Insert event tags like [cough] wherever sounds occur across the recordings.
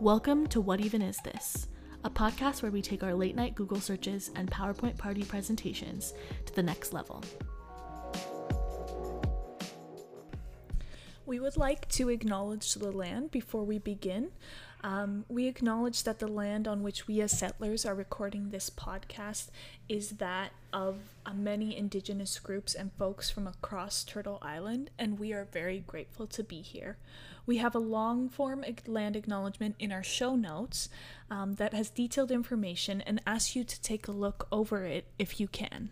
Welcome to What Even Is This? A podcast where we take our late night Google searches and PowerPoint party presentations to the next level. We would like to acknowledge the land before we begin. Um, we acknowledge that the land on which we as settlers are recording this podcast is that of uh, many indigenous groups and folks from across Turtle Island, and we are very grateful to be here. We have a long form land acknowledgement in our show notes um, that has detailed information and ask you to take a look over it if you can.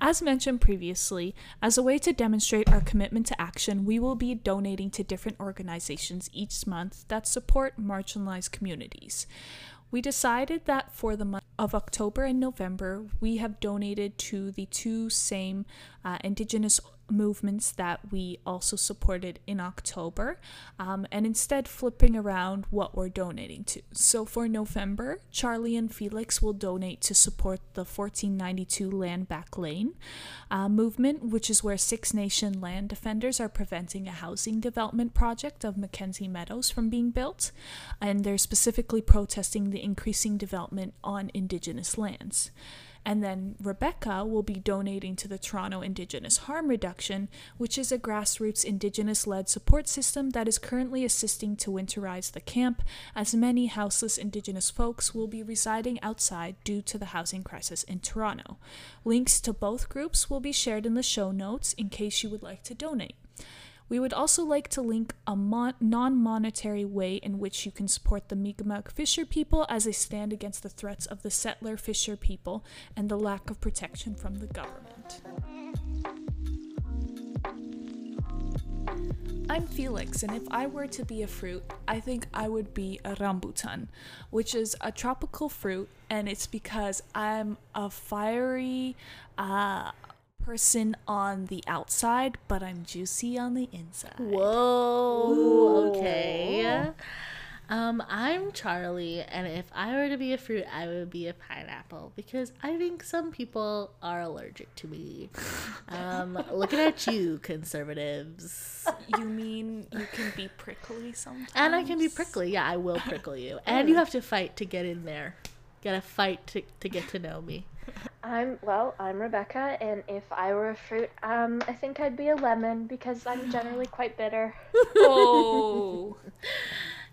As mentioned previously, as a way to demonstrate our commitment to action, we will be donating to different organizations each month that support marginalized communities. We decided that for the month of October and November, we have donated to the two same uh, Indigenous movements that we also supported in October, um, and instead flipping around what we're donating to. So for November, Charlie and Felix will donate to support the 1492 Land Back Lane uh, movement, which is where Six Nation land defenders are preventing a housing development project of Mackenzie Meadows from being built, and they're specifically protesting the increasing development on Indigenous lands. And then Rebecca will be donating to the Toronto Indigenous Harm Reduction, which is a grassroots Indigenous led support system that is currently assisting to winterize the camp, as many houseless Indigenous folks will be residing outside due to the housing crisis in Toronto. Links to both groups will be shared in the show notes in case you would like to donate. We would also like to link a mon- non monetary way in which you can support the Mi'kmaq Fisher people as they stand against the threats of the settler Fisher people and the lack of protection from the government. I'm Felix, and if I were to be a fruit, I think I would be a rambutan, which is a tropical fruit, and it's because I'm a fiery, uh, person on the outside, but I'm juicy on the inside. Whoa. Okay. Um, I'm Charlie, and if I were to be a fruit, I would be a pineapple because I think some people are allergic to me. [laughs] Um, looking at you, conservatives. You mean you can be prickly sometimes? And I can be prickly. Yeah, I will prickle you. [laughs] And you have to fight to get in there. Gotta fight to, to get to know me. I'm well, I'm Rebecca, and if I were a fruit, um, I think I'd be a lemon because I'm generally [sighs] quite bitter. Oh. [laughs]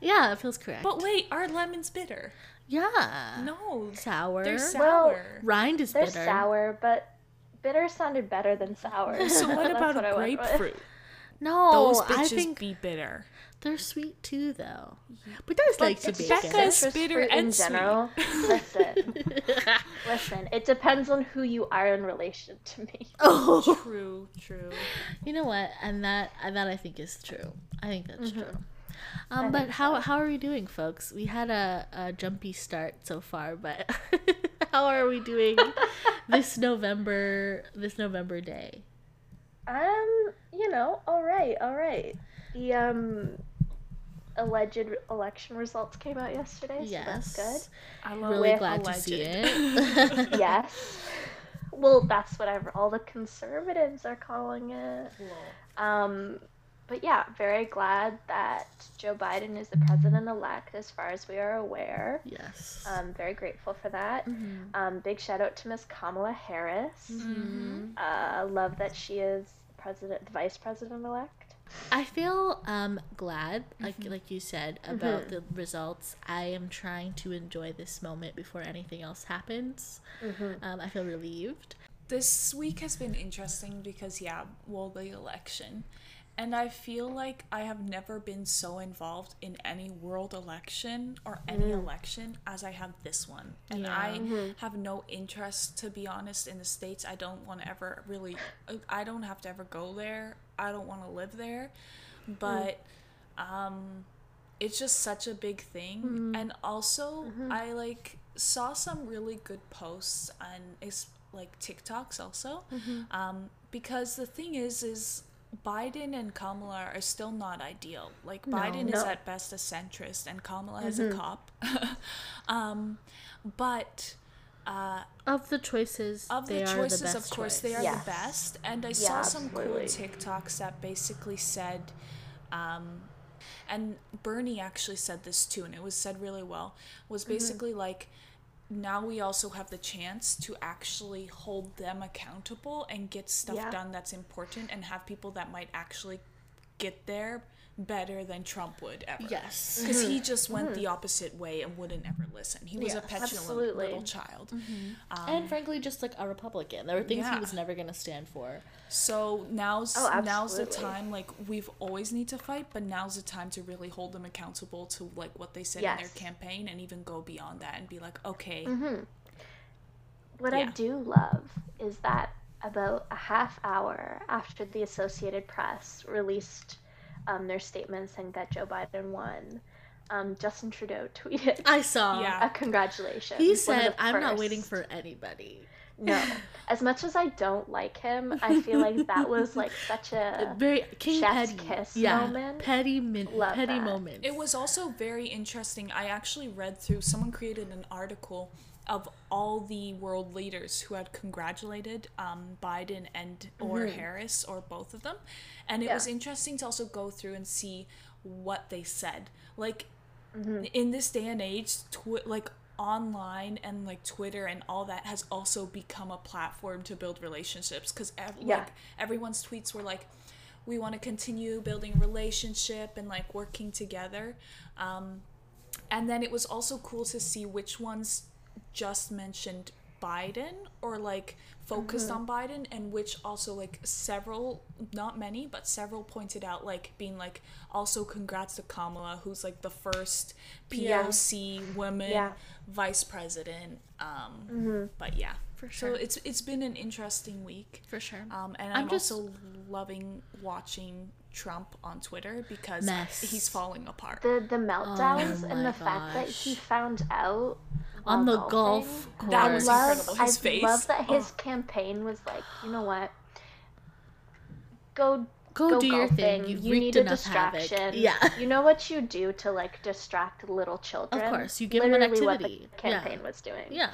Yeah, it feels correct. but wait, are lemons bitter? yeah. No. Sour. They're sour. Well, Rind is They're bitter. sour, but bitter sounded better than sour. so [laughs] what about what I a grapefruit? [laughs] No, Those I bitches think be bitter. They're sweet too, though. But there's like to it's bake Becca's bitter fruit and in sweet. general. Listen, [laughs] listen. It depends on who you are in relation to me. Oh, True, [laughs] true. you know what? And that and that I think is true. I think that's Mm-hmm. true. Um, but how how are we doing, folks? We had a, a jumpy start so far, but [laughs] how are we doing this November this November day? Um, you know, all right, all right. The um alleged election results came out yesterday, so yes, that's good. I'm really With glad to see it. [laughs] yes. Well, that's what I've, all the conservatives are calling it. Um, but yeah, very glad that Joe Biden is the president elect, as far as we are aware. yes. I'm very grateful for that. Mhm. Um, big shout out to Miss Kamala Harris. Mhm. Uh, love that she is president, the vice president elect. I feel um glad, like Mm-hmm. like you said about the results. I am trying to enjoy this moment before anything else happens. Mm-hmm. Um, I feel relieved. This week has been interesting because, yeah, well, the election. And I feel like I have never been so involved in any world election or any mm. election as I have this one. And I mm-hmm. have no interest, to be honest, in the States. I don't want to ever really, I don't have to ever go there. I don't want to live there. Mm. But um, it's just such a big thing. Mm-hmm. And also, mm-hmm. I like saw some really good posts on it's like TikToks also. Um, because the thing is, is Biden and Kamala are still not ideal. Like Biden is No. at best a centrist, and Kamala is a cop. [laughs] um, but uh, Of the choices, of the choices, the of course, choice. they are Yes. the best. And I Yeah, saw some cool. TikToks that basically said, um, and Bernie actually said this too, and it was said really well. Was Mm-hmm. basically like, now we also have the chance to actually hold them accountable and get stuff Yeah. done that's important, and have people that might actually get there better than Trump would ever. Yes. Because he mm-hmm. just went the mm-hmm. opposite way and wouldn't ever listen. He was a petulant Absolutely. little child. Mm-hmm. Um, and frankly, just like a Republican, there were things Yeah. he was never going to stand for. So now's Oh, now's the time. Like we've always need to fight, but now's the time to really hold them accountable to like what they said in their campaign, and even go beyond that and be like, okay, What I do love is that about a half hour after the Associated Press released um, their statement saying that Joe Biden won, um, Justin Trudeau [laughs] tweeted I saw. Yeah. a congratulations. He said, "I'm not waiting for anybody." No, [laughs] as much as I don't like him, I feel like that was like such a [laughs] Very King chef's Petty. kiss yeah, moment. petty min- petty moment. It was also very interesting. I actually read through. Someone created an article of all the world leaders who had congratulated um, Biden and or Harris or both of them, and it Yeah. was interesting to also go through and see what they said. Like in this day and age, tw- like online and like Twitter and all that has also become a platform to build relationships because ev- Yeah. like everyone's tweets were like we want to continue building relationship and like working together um, and then it was also cool to see which ones just mentioned Biden or like focused on Biden and which also like several not many but several pointed out like being like also congrats to Kamala who's like the first Yeah. POC woman Yeah. vice president um but yeah For sure so it's it's been an interesting week for sure. um, and I'm I'm, just- also loving watching Trump on Twitter because Mess. he's falling apart. the the meltdowns Oh and my the fact that he found out On the golf course. That I was love, incredible. His I face. love that his Oh. campaign was like, you know what? Go Go, go do your thing. You've you need a enough havoc. distraction. Yeah. [laughs] You know what you do to like distract little children? Of course, you give 'em an Literally activity. what the Yeah. campaign was doing. Yeah.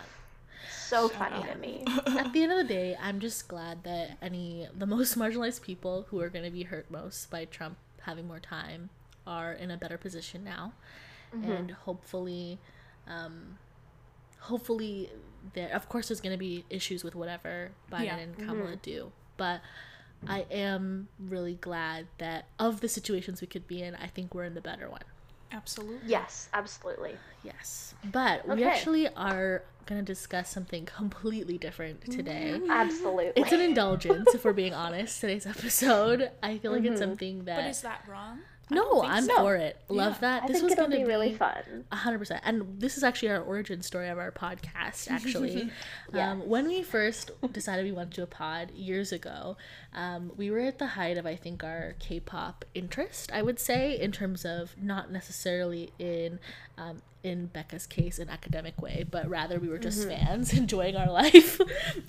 So funny to me. [laughs] At the end of the day, I'm just glad that any the most marginalized people who are going to be hurt most by Trump having more time are in a better position now, Mm-hmm. and hopefully, um, hopefully there. Of course, there's going to be issues with whatever Biden Yeah. and Kamala Mm-hmm. do, but. I am really glad that of the situations we could be in, I think we're in the better one. Absolutely. Yes, absolutely. Yes. But we actually are going to discuss something [laughs] completely different today. Absolutely. It's an indulgence, if we're being honest, today's episode. I feel like it's mm-hmm. something that. But is that wrong? No, I'm so. for it. Love Yeah. that. I this think was going to be really fun. hundred percent. And this is actually our origin story of our podcast. [laughs] Actually, um, when we first decided we wanted to do a pod years ago, um, we were at the height of I think our K-pop interest. I would say in terms of not necessarily in um, in Becca's case an academic way, but rather we were just fans [laughs] enjoying our life,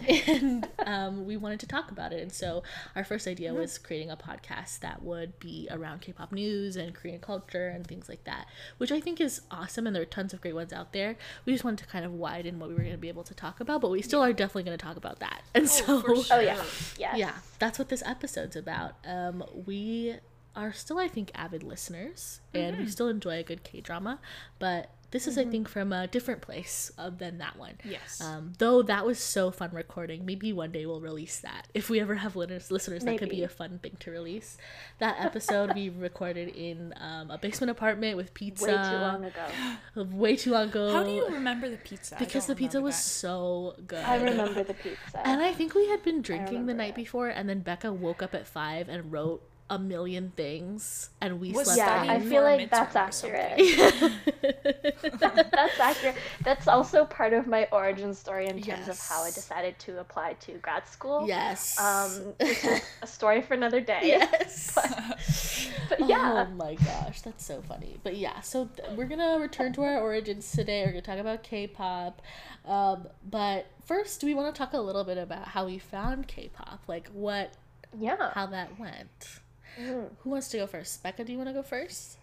and um, we wanted to talk about it. And so our first idea was creating a podcast that would be around K-pop news and Korean culture and things like that, which I think is awesome. And there are tons of great ones out there. We just wanted to kind of widen what we were going to be able to talk about, but we still are definitely going to talk about that. And so, for Oh [laughs] sure. yeah. Yes. yeah, that's what this episode's about. Um, we are still, I think, avid listeners, and we still enjoy a good K drama, but this is, I think, from a different place uh, than that one. Yes. Um, though that was so fun recording. Maybe one day we'll release that. If we ever have listeners, listeners that could be a fun thing to release. That episode we [laughs] recorded in um, a basement apartment with pizza. Way too long ago. [gasps] Way too long ago. How do you remember the pizza? Because the pizza was that. so good. I remember the pizza. And I think we had been drinking the night it. before, and then Becca woke up at five and wrote a million things, and we Was slept yeah, I feel like that's accurate. something. [laughs] [laughs] that's accurate. That's also part of my origin story in terms of how I decided to apply to grad school. yes. Um, which is a story for another day. yes. [laughs] But yeah. Oh my gosh, that's so funny. But yeah, so th- we're gonna return to our origins today. We're gonna talk about K-pop. Um, but first, we want to talk a little bit about how we found K-pop, like what, Yeah. how that went. Mhm. Who wants to go first? Becca, do you want to go first?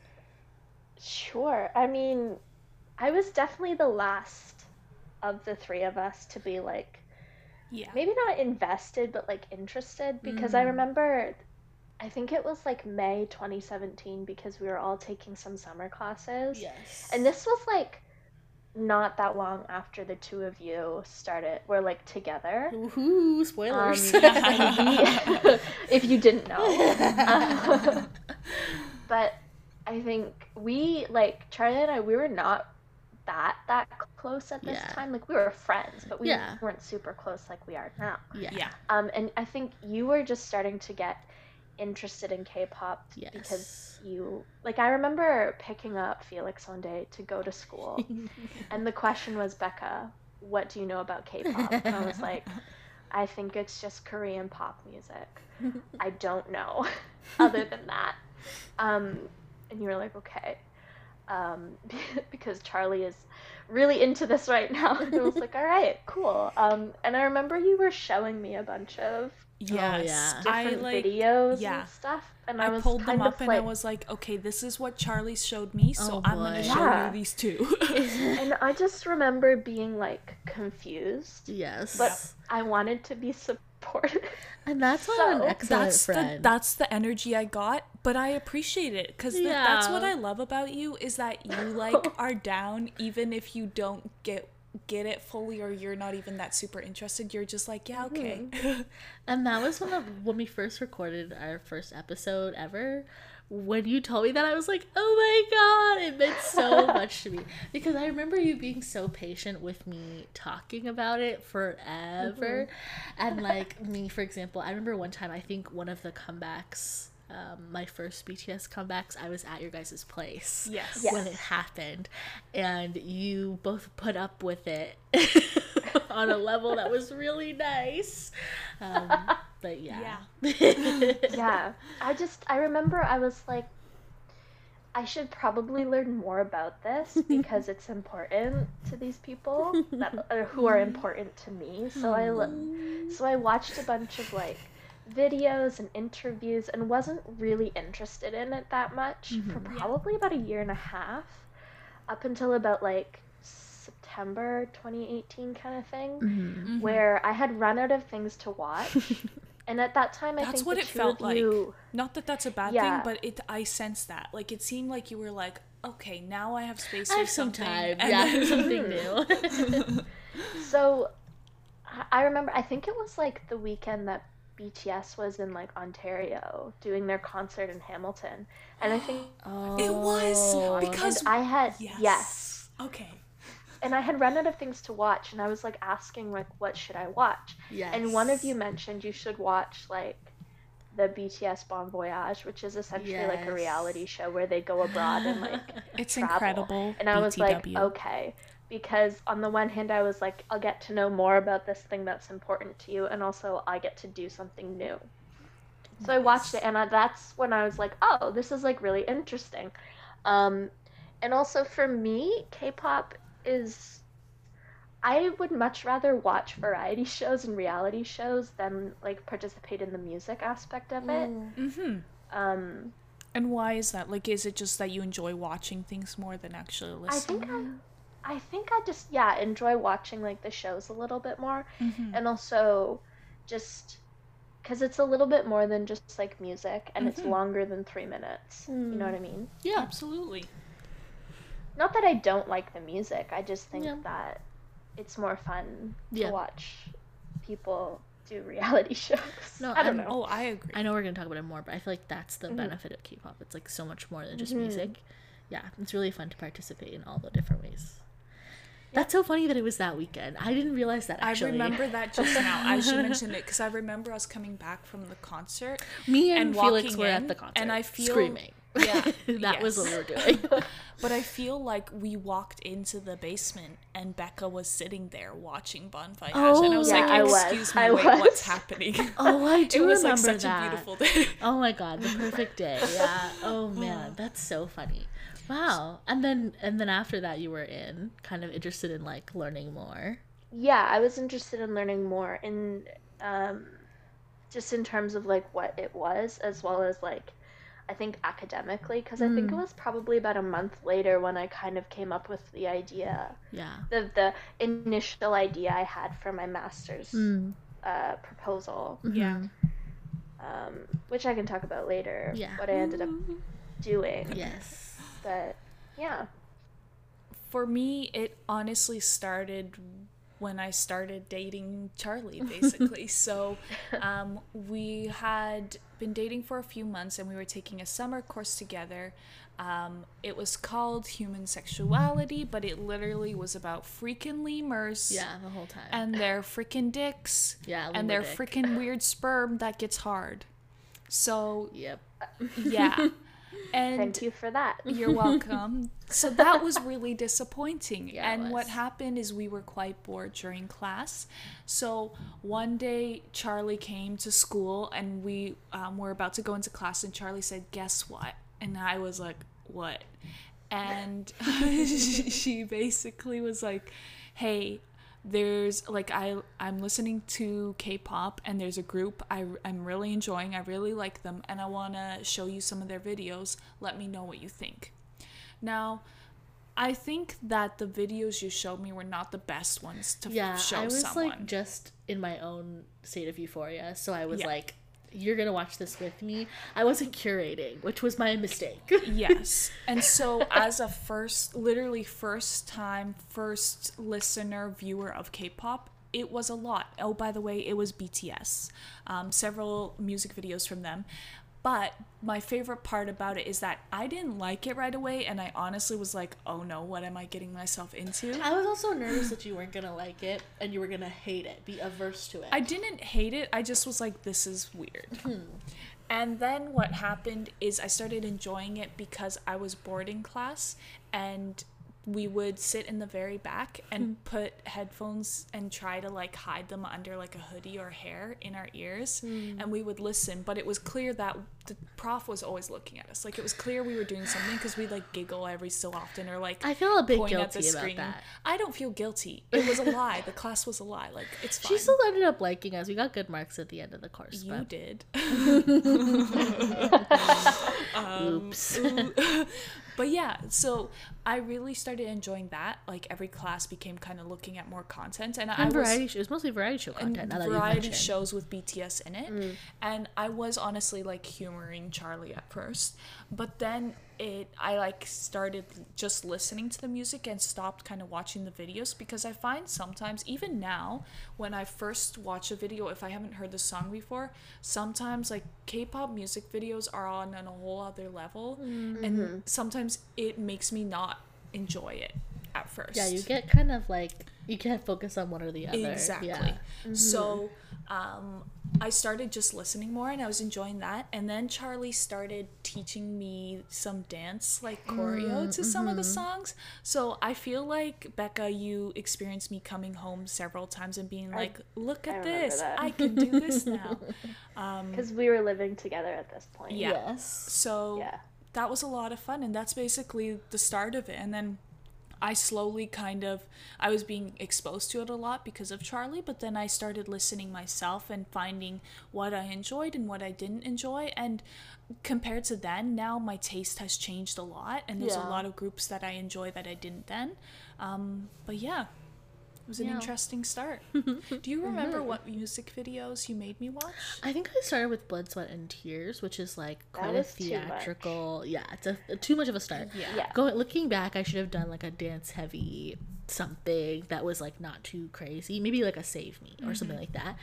Sure. I mean, I was definitely the last of the three of us to be like Yeah. maybe not invested but like interested because I Mm. remember I think it was like May 2017 because we were all taking some summer classes. Yes. And this was like not that long after the two of you started were like together. Ooh, spoilers. Um, and [laughs] [laughs] if you didn't know. [laughs] but I think we like Charlie and I we were not that that close at this Yeah. time. Like we were friends, but we Yeah. weren't super close like we are now. yeah. Yeah. Um, and I think you were just starting to get interested in K-pop Yes. because you like I remember picking up Felix one day to go to school, [laughs] and the question was Becca, what do you know about K-pop? And I was like, I think it's just Korean pop music. [laughs] I don't know [laughs] other than that. Um, and you were like, okay. Um, because Charlie is really into this right now. And I was like, all right, cool. Um, and I remember you were showing me a bunch of Oh, yes. yeah. I different like videos yeah. and stuff. And I, I was pulled them up and like, I was like, okay, this is what Charlie showed me, so Oh, I'm gonna show Yeah. you these two. [laughs] and I just remember being like confused, yes. but I wanted to be supportive. and that's why I'm So, an excellent that's the friend. that's the energy I got, but I appreciate it because that's what I love about you is that you like [laughs] are down even if you don't get get it fully or you're not even that super interested. You're just like, yeah, okay. Mm-hmm. [laughs] And that was one of when we first recorded our first episode ever. When you told me that, I was like, "Oh my god!" It meant so [laughs] much to me because I remember you being so patient with me talking about it forever, mm-hmm. and like me, for example, I remember one time I think one of the comebacks, um, my first BTS comebacks, I was at your guys' place yes. Yes. when it happened, and you both put up with it [laughs] on a level that was really nice. Um, but yeah. [laughs] yeah, I just I remember I was like, I should probably learn more about this [laughs] because it's important to these people that uh, who are important to me. So I so I watched a bunch of like videos and interviews and wasn't really interested in it that much for Mhm. Yeah. probably about a year and a half up until about like September 2018 kind of thing Mhm. Mhm. where I had run out of things to watch [laughs] and at that time I That's think what the it two felt of like. you Not that that's a bad Yeah. thing, but it I sensed that. Like it seemed like you were like, okay, now I have space I for have some something. time. and Yeah, then- something [laughs] new. [laughs] So I- I remember I think it was like the weekend that BTS was in like Ontario doing their concert in Hamilton. And I think [gasps] oh, It was because- and I had yes. yes. Okay. And I had run out of things to watch and I was like asking like what should I watch? yes. And one of you mentioned you should watch like the BTS Bon Voyage, which is essentially like a reality show where they go abroad and like [laughs] It's travel. incredible. And I was like, okay. Because on the one hand, I was like, I'll get to know more about this thing that's important to you, and also I get to do something new. So I watched it, and I, that's when I was like, oh, this is like really interesting. Um, and also for me, K-pop is. I would much rather watch variety [laughs] shows and reality shows than like participate in the music aspect of it. Mhm. Um, And why is that? Like, is it just that you enjoy watching things more than actually I listening? think I, I think I just yeah enjoy watching like the shows a little bit more, Mhm. and also just because it's a little bit more than just like music, and it's Mhm. longer than three minutes. You know what I mean? yeah. Absolutely. Not that I don't like the music, I just think Yeah. that it's more fun Yeah. to watch people do reality [laughs] shows. No, I don't I'm- know. Oh, I agree. I know we're gonna talk about it more, but I feel like that's the Mhm. benefit of K-pop. It's like so much more than just Mhm. music. Yeah, it's really fun to participate in all the different ways. That's so funny that it was that weekend. I didn't realize that. Actually, I remember that just now as you [laughs] mentioned it because I remember us coming back from the concert. Me and, and Felix were in, at the concert, and I feel- screaming. [laughs] Yeah, [laughs] that was what we were doing. But I feel like we walked into the basement and Becca was sitting there watching Bon Voyage, and I was Oh, like, yeah, I was. "Excuse me, I wait, was. what's happening?" oh, I do it was like remember such that. a beautiful day. Oh my god, the perfect day. Yeah. Oh man, that's so funny. Wow. And then and then after that you were in kind of interested in like learning more. yeah, I was interested in learning more in um, just in terms of like what it was, as well as like I think academically because I think it was probably about a month later when I kind of came up with the idea, Yeah. the the initial idea I had for my master's Mm. uh, proposal, Yeah. um, which I can talk about later. Yeah. What I ended up doing, Yes. But yeah, For me, it honestly started when I started dating Charlie, [laughs] basically. so um, we had been dating for a few months and we were taking a summer course together. Um, it was called Human Sexuality, but it literally was about freaking lemurs. Yeah, the whole time. And their freaking dicks. Yeah, And their dick. freaking weird sperm that gets hard. So, yep. yeah. [laughs] And thank you for that. [laughs] you're welcome. so that was really disappointing. [laughs] Yeah, and what happened is we were quite bored during class. So one day Charlie came to school and we um, were about to go into class, and Charlie said, Guess what? And I was like, What? And [laughs] she basically was like, Hey, there's like I I'm listening to K-pop and there's a group I I'm really enjoying. I really like them and I want to show you some of their videos. Let me know what you think. Now, I think that the videos you showed me were not the best ones to f- Yeah, show I was someone. like just in my own state of euphoria, so I was Yeah. like, "You're gonna watch this with me." I wasn't curating, which was my mistake. [laughs] yes. And so as a first literally first time first listener viewer of K-pop, it was a lot. Oh, by the way, it was BTS. Um, several music videos from them. But my favorite part about it is that I didn't like it right away, and I honestly was like, "Oh no, what am I getting myself into?" I was also nervous that you weren't gonna like it and you were gonna hate it, be averse to it. I didn't hate it. I just was like, this is weird. Hmm. And then what happened is I started enjoying it because I was bored in class and we would sit in the very back and hmm. put headphones and try to like hide them under like a hoodie or hair in our ears hmm. and we would listen. But it was clear that the prof was always looking at us. Like it was clear we were doing something because we'd like giggle every so often or like I feel a bit point at the guilty about screen. that. i don't feel guilty. It was a lie. The class was a lie. Like it's fine. She still ended up liking us. We got good marks at the end of the course. you but did. [laughs] [laughs] Oops. Um, [laughs] but yeah so i really started enjoying that like every class became kind of looking at more content and, i and was variety show. It was mostly variety show content. That variety shows with bts in it mm. and i was honestly like humoring charlie at first but then it i like started just listening to the music and stopped kind of watching the videos because i find sometimes even now when i first watch a video if i haven't heard the song before sometimes like k-pop music videos are on, on a whole other level mm-hmm. and sometimes it makes me not enjoy it at first Yeah, you get kind of like you can't focus on one or the other. Exactly. Yeah. Mm-hmm. So um, I started just listening more and I was enjoying that. And then Charlie started teaching me some dance, like mm, choreo to some of the mm-hmm. songs. So I feel like, Becca, you experienced me coming home several times and being like, look at remember this. I can do this [laughs] now. Um, because we were living together at this point. Yeah. Yes. So Yeah. that was a lot of fun and that's basically the start of it and then i slowly kind of i was being exposed to it a lot because of charlie but then i started listening myself and finding what i enjoyed and what i didn't enjoy. And compared to then now my taste has changed a lot and there's Yeah. a lot of groups that i enjoy that i didn't then. Um, but yeah it was an Yeah. interesting start [laughs] do you remember what music videos you made me watch I think I started with Blood, Sweat, and Tears, which is like quite a was too much. theatrical. Yeah, it's a, too much of a start. Yeah. Yeah. Going looking back, I should have done like a dance heavy something that was like not too crazy. Maybe like a Save Me or something like that.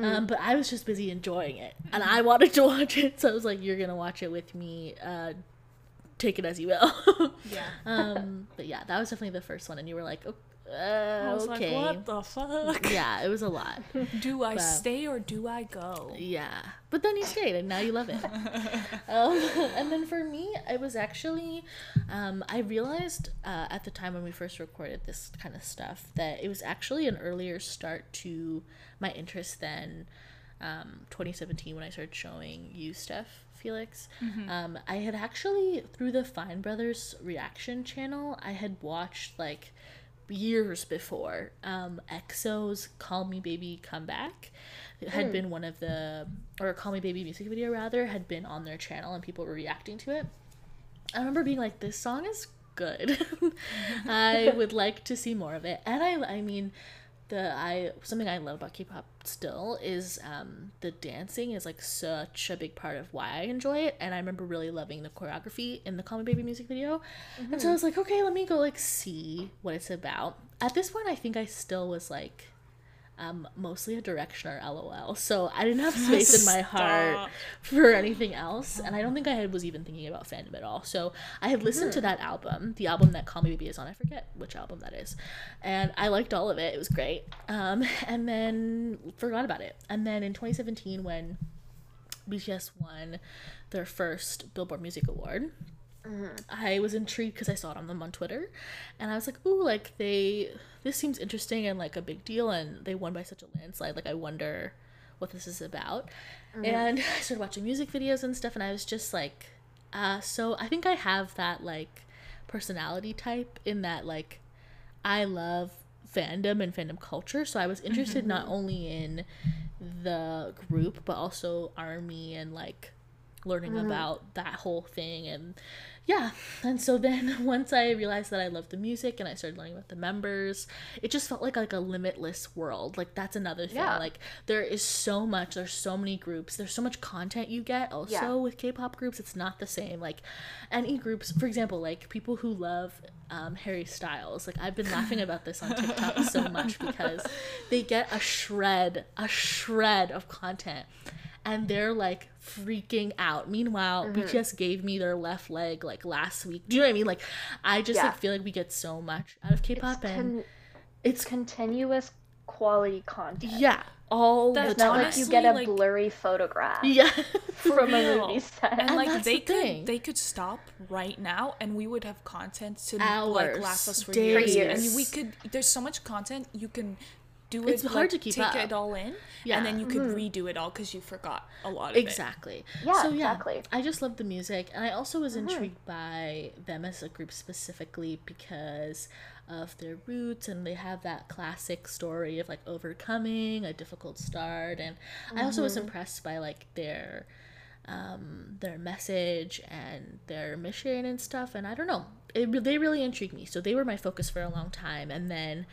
Um, but I was just busy enjoying it, and I wanted to [laughs] watch it, so I was like, "You're gonna watch it with me. Uh, take it as you will." [laughs] yeah um, but yeah, that was definitely the first one, and you were like, "Oh, i uh, was okay." like what the fuck [laughs] yeah, it was a lot. [laughs] Do I But- stay or do I go? Yeah, but then you stayed and now you love it. [laughs] um, and then for me, it was actually, um, I realized uh, at the time when we first recorded this kind of stuff that it was actually an earlier start to my interest than um, 2017 when I started showing you stuff, Felix. Um, I had actually, through the Fine Brothers reaction channel, I had watched like years before um, EXO's "Call Me Baby Come Back" had been one of the or "Call Me Baby" music video rather had been on their channel and people were reacting to it. I remember being like, "This song is good. [laughs] I [laughs] would like to see more of it." And I, I mean, the I something I love about K-pop still is um, the dancing is like such a big part of why I enjoy it, and I remember really loving the choreography in the "Call Me Baby" music video, and so I was like, okay, let me go like see what it's about. At this point, I think I still was like um, mostly a Directioner LOL. So I didn't have [laughs] space in my heart for anything else, and I don't think I had, was even thinking about fandom at all. So I had listened to that album, the album that Call Me Baby is on. I forget which album that is, and I liked all of it. It was great. Um, and then forgot about it. And then in 2017, when BTS won their first Billboard Music Award. Mm-hmm. I was intrigued because I saw it on them on Twitter, and I was like, "Ooh, like they, this seems interesting and like a big deal." And they won by such a landslide. Like I wonder what this is about. Mm-hmm. And I started watching music videos and stuff, and I was just like, uh, so I think I have that like personality type in that like I love fandom and fandom culture. So I was interested not mm-hmm. only in the group but also army and like learning about that whole thing and yeah. And so then [laughs] once i realized that i loved the music and i started learning about the members it just felt like like a limitless world. Like that's another thing. Yeah. like there is so much there's so many groups there's so much content you get also Yeah. with k-pop groups it's not the same. Like any groups for example like people who love um, harry styles like i've been laughing about this on tiktok so much because [laughs] they get a shred a shred of content and they're like freaking out. Meanwhile, Mm-hmm. BTS gave me their left leg like last week. Do you know what I mean? Like, I just Yeah. like feel like we get so much out of It's K-pop, and con- it's continuous quality content. yeah, all That's the It's not like you get a like- blurry photograph yeah, [laughs] [laughs] from a real. movie set. And, And like they the could thing. they could stop right now and we would have content to Hours, like last us for days. years. And we could there's so much content you can do it It's hard like, to keep take up. it all in Yeah. and then you could Mm-hmm. redo it all because you forgot a lot of it. exactly. Yeah, so, yeah, exactly. I just love the music, and I also was Mm-hmm. intrigued by them as a group specifically because of their roots, and they have that classic story of like overcoming a difficult start, and I also was Mm-hmm. impressed by like their um, their message and their mission and stuff. And I don't know, it, they really intrigued me. So they were my focus for a long time. And then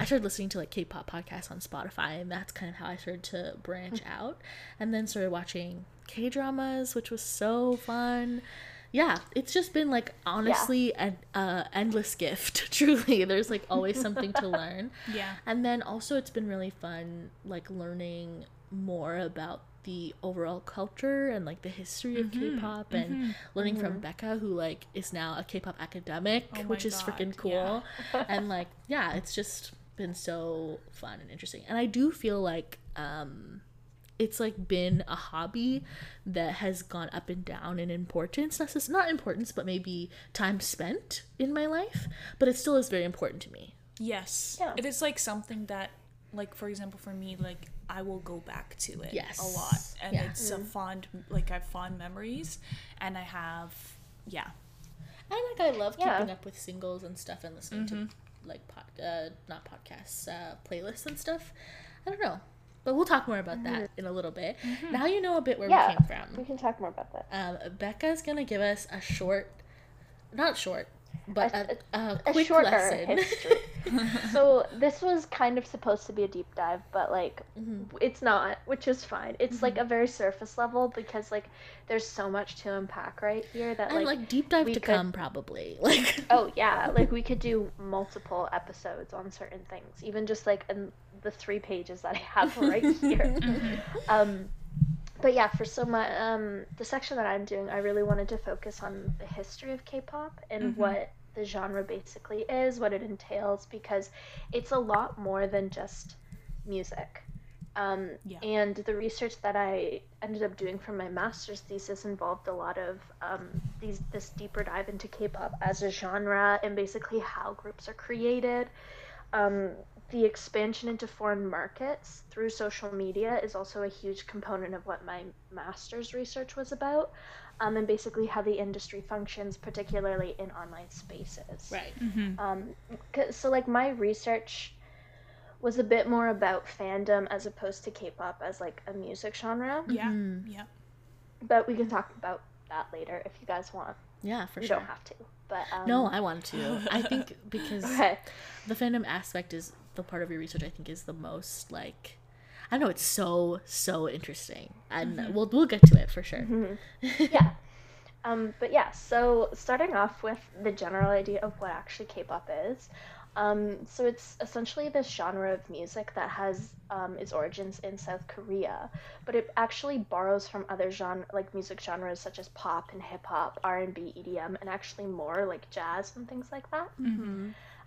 I started listening to like K-pop podcasts on Spotify, and that's kind of how I started to branch out. And then started watching K dramas, which was so fun. Yeah, it's just been like honestly an uh, endless gift. [laughs] Truly, there's like always something to learn. [laughs] Yeah. And then also it's been really fun like learning more about the overall culture and like the history of Mm-hmm, K-pop and learning from Becca who like is now a K-pop academic, Oh which is freaking cool. yeah. and like yeah, it's just been so fun and interesting. And I do feel like um it's like been a hobby that has gone up and down in importance. Necess- not importance, but maybe time spent in my life. But it still is very important to me. Yes. Yeah. It is like something that like for example for me like I will go back to it Yes. a lot and Yeah. it's a fond like I have fond memories and I have yeah. And like I love Yeah. keeping up with singles and stuff and listening to like pod, uh, not podcasts, uh, playlists and stuff. I don't know, but we'll talk more about that in a little bit. Now you know a bit where Yeah. we came from. We can talk more about that. Um, Becca's gonna give us a short, not short, but a, a, A quick shorter lesson. history. [laughs] [laughs] so this was kind of supposed to be a deep dive, but like Mm-hmm. it's not, which is fine. It's like a very surface level because like there's so much to unpack right here that and like, like deep dive to could- come probably. [laughs] Like oh yeah, like we could do multiple episodes on certain things, even just like in the three pages that I have right here. um, but yeah, for so my um the section that I'm doing, I really wanted to focus on the history of K-pop and what the genre basically is, what it entails, because it's a lot more than just music. Um, Yeah. And the research that I ended up doing for my master's thesis involved a lot of um, these this deeper dive into K-pop as a genre and basically how groups are created. Um, the expansion into foreign markets through social media is also a huge component of what my master's research was about. Um, and basically how the industry functions, particularly in online spaces. Right. Um, 'cause- so like my research was a bit more about fandom as opposed to K-pop as like a music genre, Yeah. Mhm. Yeah. but we can talk about that later if you guys want. Yeah, for you sure. don't have to, but um, No, I want to. I think [laughs] because okay. the fandom aspect is the part of your research I think is the most like I don't know, it's so so interesting. And we'll we'll get to it for sure. [laughs] yeah. Um, but yeah, so starting off with the general idea of what actually K-pop is. Um, so it's essentially this genre of music that has um, its origins in South Korea, but it actually borrows from other genre like music genres such as pop and hip hop, R and B, EDM, and actually more like jazz and things like that.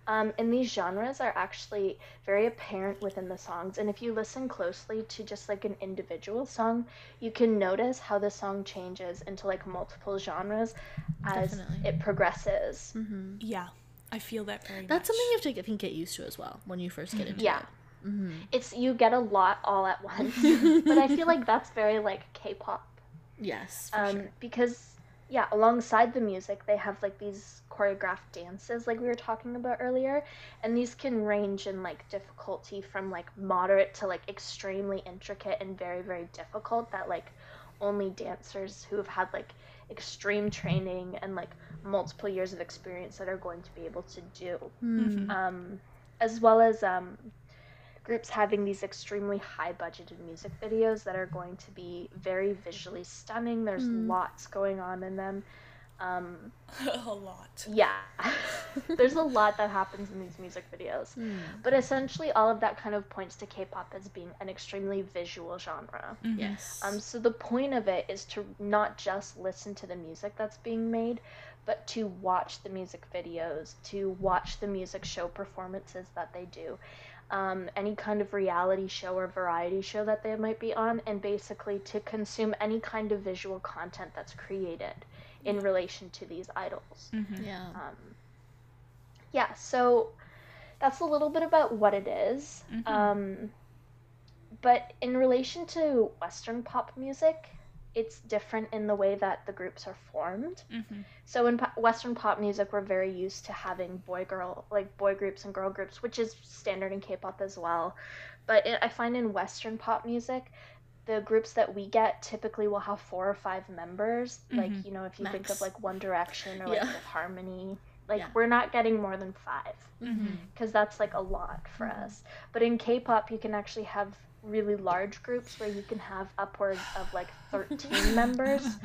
Um, and these genres are actually very apparent within the songs. And if you listen closely to just like an individual song, you can notice how the song changes into like multiple genres as Definitely. it progresses. Mm-hmm. Yeah. I feel that very That's much. something you have to I think get used to as well when you first get into Yeah. it. Mm-hmm. It's you get a lot all at once, [laughs] but I feel like that's very like K-pop. Yes, for um, sure. because yeah alongside the music they have like these choreographed dances like we were talking about earlier and these can range in like difficulty from like moderate to like extremely intricate and very very difficult that like only dancers who have had like extreme training and like multiple years of experience that are going to be able to do Mm. um, as well as um, groups having these extremely high budgeted music videos that are going to be very visually stunning. There's Mm. lots going on in them. Um, [laughs] a lot. yeah, [laughs] there's a lot that happens in these music videos. Mm. But essentially, all of that kind of points to K pop as being an extremely visual genre. Mhm. Yes. Um, so the point of it is to not just listen to the music that's being made, but to watch the music videos, to watch the music show performances that they do, um, any kind of reality show or variety show that they might be on, and basically to consume any kind of visual content that's created in relation to these idols. Mhm. yeah. Um, yeah, so that's a little bit about what it is. Mhm. Um, but in relation to Western pop music, it's different in the way that the groups are formed. Mhm. So in po- Western pop music, we're very used to having boy girl like boy groups and girl groups, which is standard in K-pop as well. But it, I find in Western pop music, the groups that we get typically will have four or five members. Like Mhm. you know, if you think of like One Direction or like Yeah. Fifth Harmony, like Yeah. we're not getting more than five Mhm. because that's like a lot for Mhm. us. But in K-pop, you can actually have really large groups where you can have upwards of like 13 [laughs] members.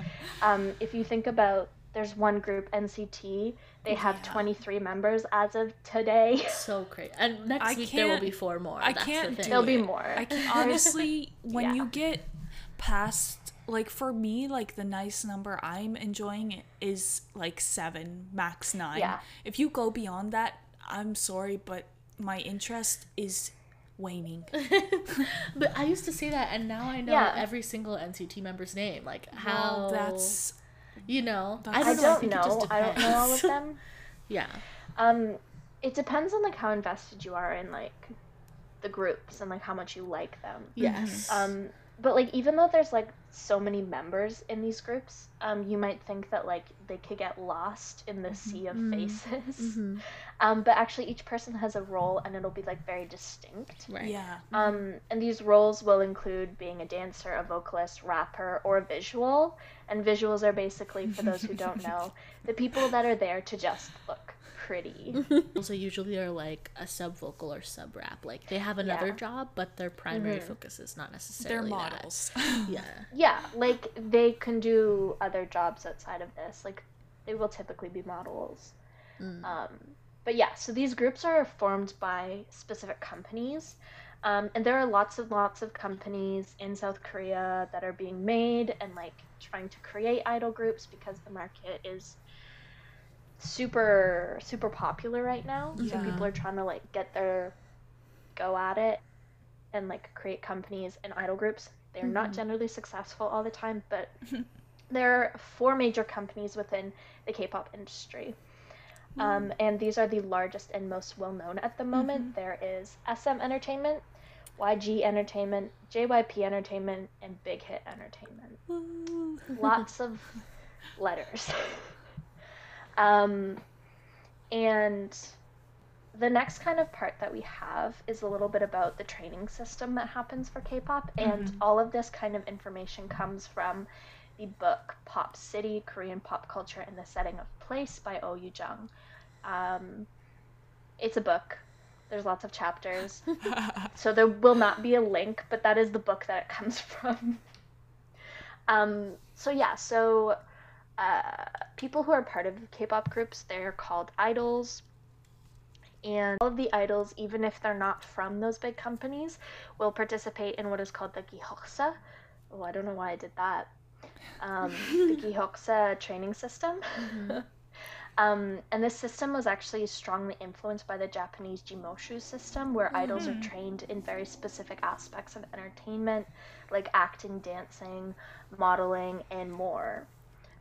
Um, if you think about, there's one group NCT. They have Yeah. 23 members as of today. [laughs] So great. And next I week there will be four more. I That's can't the do thing. There'll be more. I can [laughs] honestly when Yeah. you get past like for me like the nice number I'm enjoying is like 7 max 9. Yeah. If you go beyond that, I'm sorry but my interest is waning. [laughs] but I used to say that, and now I know Yeah. every single NCT member's name. Like how Well, that's you know. I I don't, don't think it know. I don't know all of [laughs] them. yeah. Um, it depends on like how invested you are in like the groups and like how much you like them. Yes. Um, but like even though there's like so many members in these groups, um, you might think that like they could get lost in the sea of Mhm. faces. Mhm. [laughs] Um, but actually each person has a role and it'll be like very distinct. Right. yeah. Um, and these roles will include being a dancer, a vocalist, rapper, or a visual. And visuals are basically, for those who don't [laughs] know, the people that are there to just look pretty. Also, usually they are like a sub vocal or sub rap. Like they have another Yeah. job, but their primary Mhm. focus is not necessarily. They're necessarily that. models. [laughs] [laughs] Yeah. Yeah, like they can do other jobs outside of this. Like they will typically be models. Mm. Um, but yeah, so these groups are formed by specific companies. Um, and there are lots and lots of companies in South Korea that are being made and like trying to create idol groups because the market is super super popular right now. So Yeah. people are trying to like get their go at it and like create companies and idol groups. They're not Mhm. generally successful all the time, but [laughs] there are four major companies within the K-pop industry. Um, and these are the largest and most well known at the moment. There is SM Entertainment, YG Entertainment, JYP Entertainment, and Big Hit Entertainment. Lots [laughs] of letters. [laughs] um, and the next kind of part that we have is a little bit about the training system that happens for K-pop, and Mhm. all of this kind of information comes from the book Pop City: Korean Pop Culture in the Selling of Place by Oh Yu Jung. Um, it's a book. There's lots of chapters, [laughs] so there will not be a link, but that is the book that it comes [laughs] from. um, so yeah, so uh, people who are part of K-pop groups, they're called idols. And all of the idols, even if they're not from those big companies, will participate in what is called the Gihoksa. Oh, I don't know why I did that. Um, the [laughs] Gihoksa training system. [laughs] um, and this system was actually strongly influenced by the Japanese jimusho system, where idols are Mhm. trained in very specific aspects of entertainment, like acting, dancing, modeling, and more.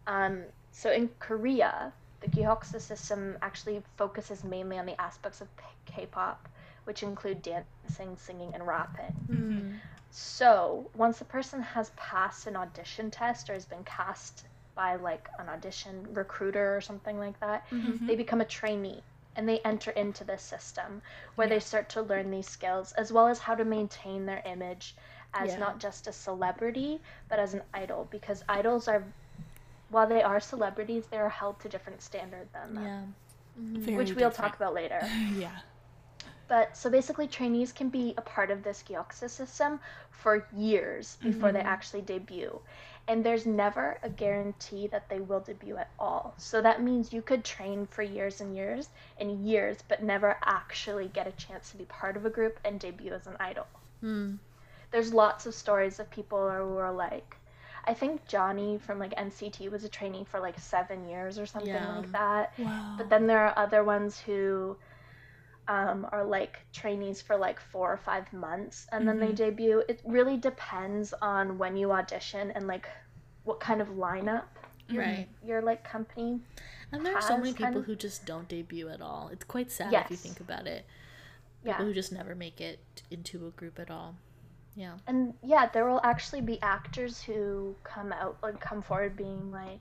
Um, so in Korea, the Gihoksa system actually focuses mainly on the aspects of K-pop, which include dancing, singing, and rapping. Mm-hmm. So once a person has passed an audition test or has been cast by like an audition recruiter or something like that, Mm-hmm. they become a trainee and they enter into this system where Yeah. they start to learn these skills as well as how to maintain their image as Yeah. not just a celebrity but as an idol because idols are while they are celebrities they are held to different standard than them Yeah. Mhm. Very which we'll different. talk about later [laughs] yeah. but so basically trainees can be a part of this Gyeoksa system for years before they Mhm. actually debut and there's never a guarantee that they will debut at all so that means you could train for years and years and years but never actually get a chance to be part of a group and debut as an idol Mm. there's lots of stories of people who are like I think Johnny from like NCT was a trainee for like seven years or something Yeah. like that. Wow. But then there are other ones who um, are like trainees for like four or five months and then they Mhm. debut. It really depends on when you audition and like what kind of lineup your, Right. your like company. And there are so many people who just don't debut at all. It's quite sad if you think about it. Yeah. People who just never make it into a group at all. Yeah. And yeah, there will actually be actors who come out and come forward being like,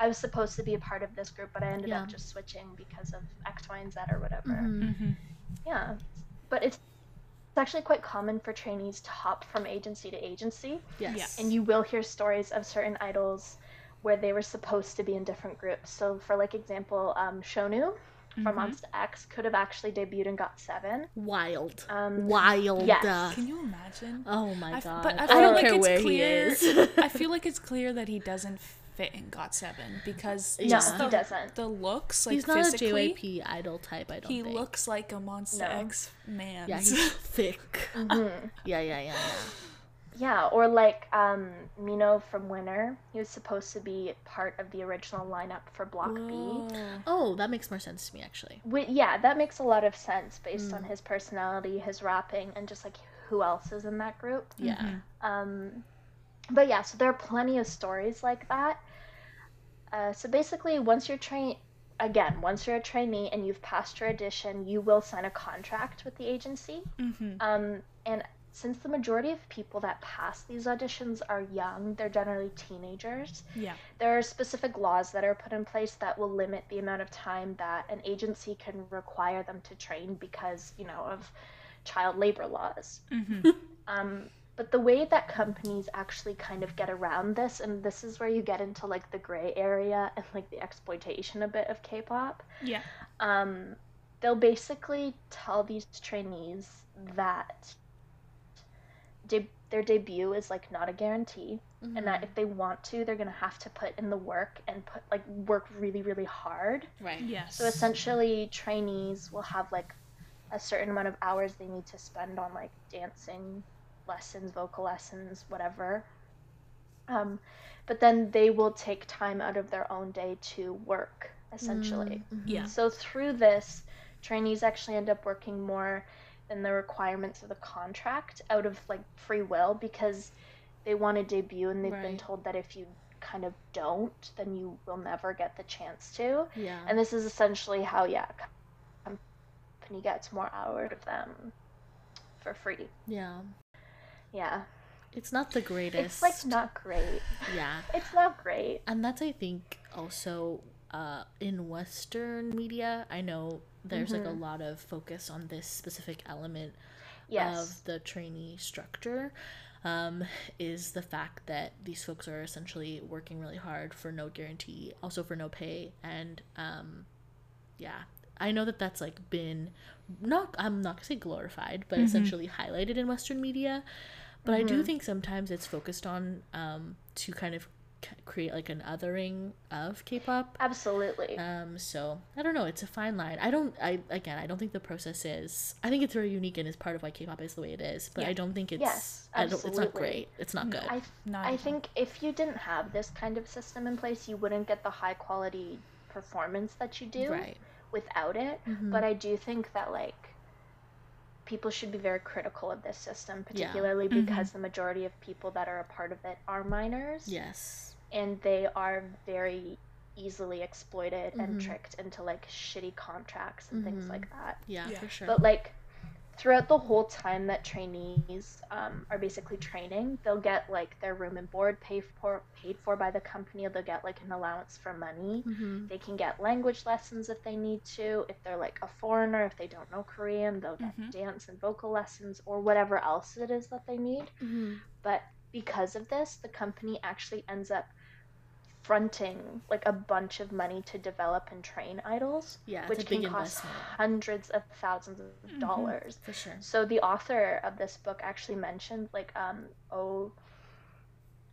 I was supposed to be a part of this group, but I ended Yeah. up just switching because of X, Y, and Z or whatever. Mhm. Mhm. Yeah. But it's it's actually quite common for trainees to hop from agency to agency. Yes. And you will hear stories of certain idols where they were supposed to be in different groups. So, for like example, um, Shownu from Mhm. Monsta X could have actually debuted and GOT7. Wild. Um, Wild. yes. Can you imagine? Oh my I f- god. but I I, don't like care it's where clear- he is. [laughs] I feel [laughs] like it's clear that he doesn't fit in GOT7 because No, just he the, doesn't. the looks, like He's not a physically, JYP idol type, I don't he think. looks like a Monsta No. X man. Yeah, [laughs] he's thick. Mhm. Yeah, yeah, yeah, yeah. Yeah, or like um, Mino from Winner. He was supposed to be part of the original lineup for Block B. Oh, that makes more sense to me actually. Wi- yeah, that makes a lot of sense based on Mm. his personality, his rapping, and just like who else is in that group. Yeah. Mhm. Um, but yeah, so there are plenty of stories like that. Uh, so basically, once you're trained, again, once you're a trainee and you've passed your audition, you will sign a contract with the agency. Mhm. Um, and since the majority of people that pass these auditions are young, they're generally teenagers. Yeah. There are specific laws that are put in place that will limit the amount of time that an agency can require them to train because, you know, of child labor laws. Mhm. [laughs] Um, but the way that companies actually kind of get around this, and this is where you get into like the gray area and like the exploitation a bit of K-pop. Yeah. Um, they'll basically tell these trainees that de- their debut is like not a guarantee, and that if they want to, they're gonna have to put in the work and put like work really really hard. Right. Yes. So essentially, trainees will have like a certain amount of hours they need to spend on like dancing lessons, vocal lessons, whatever. Um, but then they will take time out of their own day to work, essentially. Mhm. Yeah. So through this, trainees actually end up working more than the requirements of the contract out of like free will because they want to debut and they've been told that if you kind of don't, then you will never get the chance to. Yeah. And this is essentially how, yeah, company gets more out of them for free. yeah. Yeah. it's not the greatest. It's like not great. yeah. [laughs] It's not great. And that's I think also uh, in Western media. I know there's like a Mm-hmm. lot of focus on this specific element Yes. of the trainee structure. Um, is the fact that these folks are essentially working really hard for no guarantee, also for no pay, and um, yeah, I know that that's like been not I'm not gonna say glorified, but essentially highlighted in Western media. But I do think sometimes it's focused on um, to kind of create like an othering of K-pop. Absolutely. Um, so I don't know. It's a fine line. I don't. I again, I don't think the process is. I think it's very unique and is part of why K-pop is the way it is. But Yeah. I don't think it's. Yes, I don't, it's not great. It's not good. I, Not I think if you didn't have this kind of system in place, you wouldn't get the high quality performance that you do right. without it. Mhm. But I do think that like people should be very critical of this system, Yeah. particularly Mhm. because the majority of people that are a part of it are minors, Yes. and they are very easily exploited and Mhm. tricked into like shitty contracts and things Mhm. like that. Yeah, Yeah. for sure. But like throughout the whole time that trainees um, are basically training, they'll get like their room and board paid for paid for by the company. They'll get like an allowance for money. hmm They can get language lessons if they need to. If they're like a foreigner, if they don't know Korean, they'll get Mhm. dance and vocal lessons or whatever else it is that they need. hmm But because of this, the company actually ends up fronting like a bunch of money to develop and train idols, Yeah, which can cost investment hundreds of thousands of Mhm. dollars. for sure. So the author of this book actually mentioned like um Oh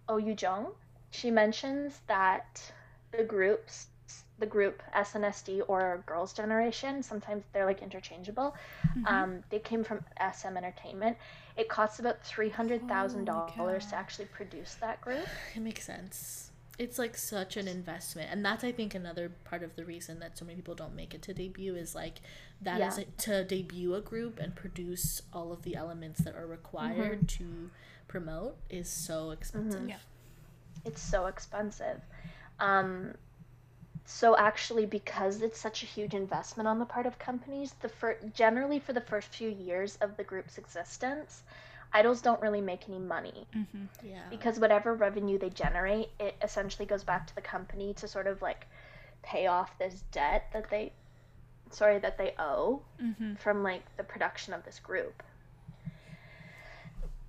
Oh Yu Jung. She mentions that the groups the group SNSD or Girls Generation, sometimes they're like interchangeable. Mhm. Um, they came from SM Entertainment. It costs about three hundred thousand dollars to actually produce that group. It makes sense. It's like such an investment, and that's I think another part of the reason that so many people don't make it to debut is like that is Yeah. like, to debut a group and produce all of the elements that are required to promote is so expensive. Yeah. It's so expensive. Um, so actually, because it's such a huge investment on the part of companies, the fir- generally for the first few years of the group's existence, idols don't really make any money Mhm. Yeah. because whatever revenue they generate, it essentially goes back to the company to sort of like pay off this debt that they, sorry, that they owe Mhm. from like the production of this group.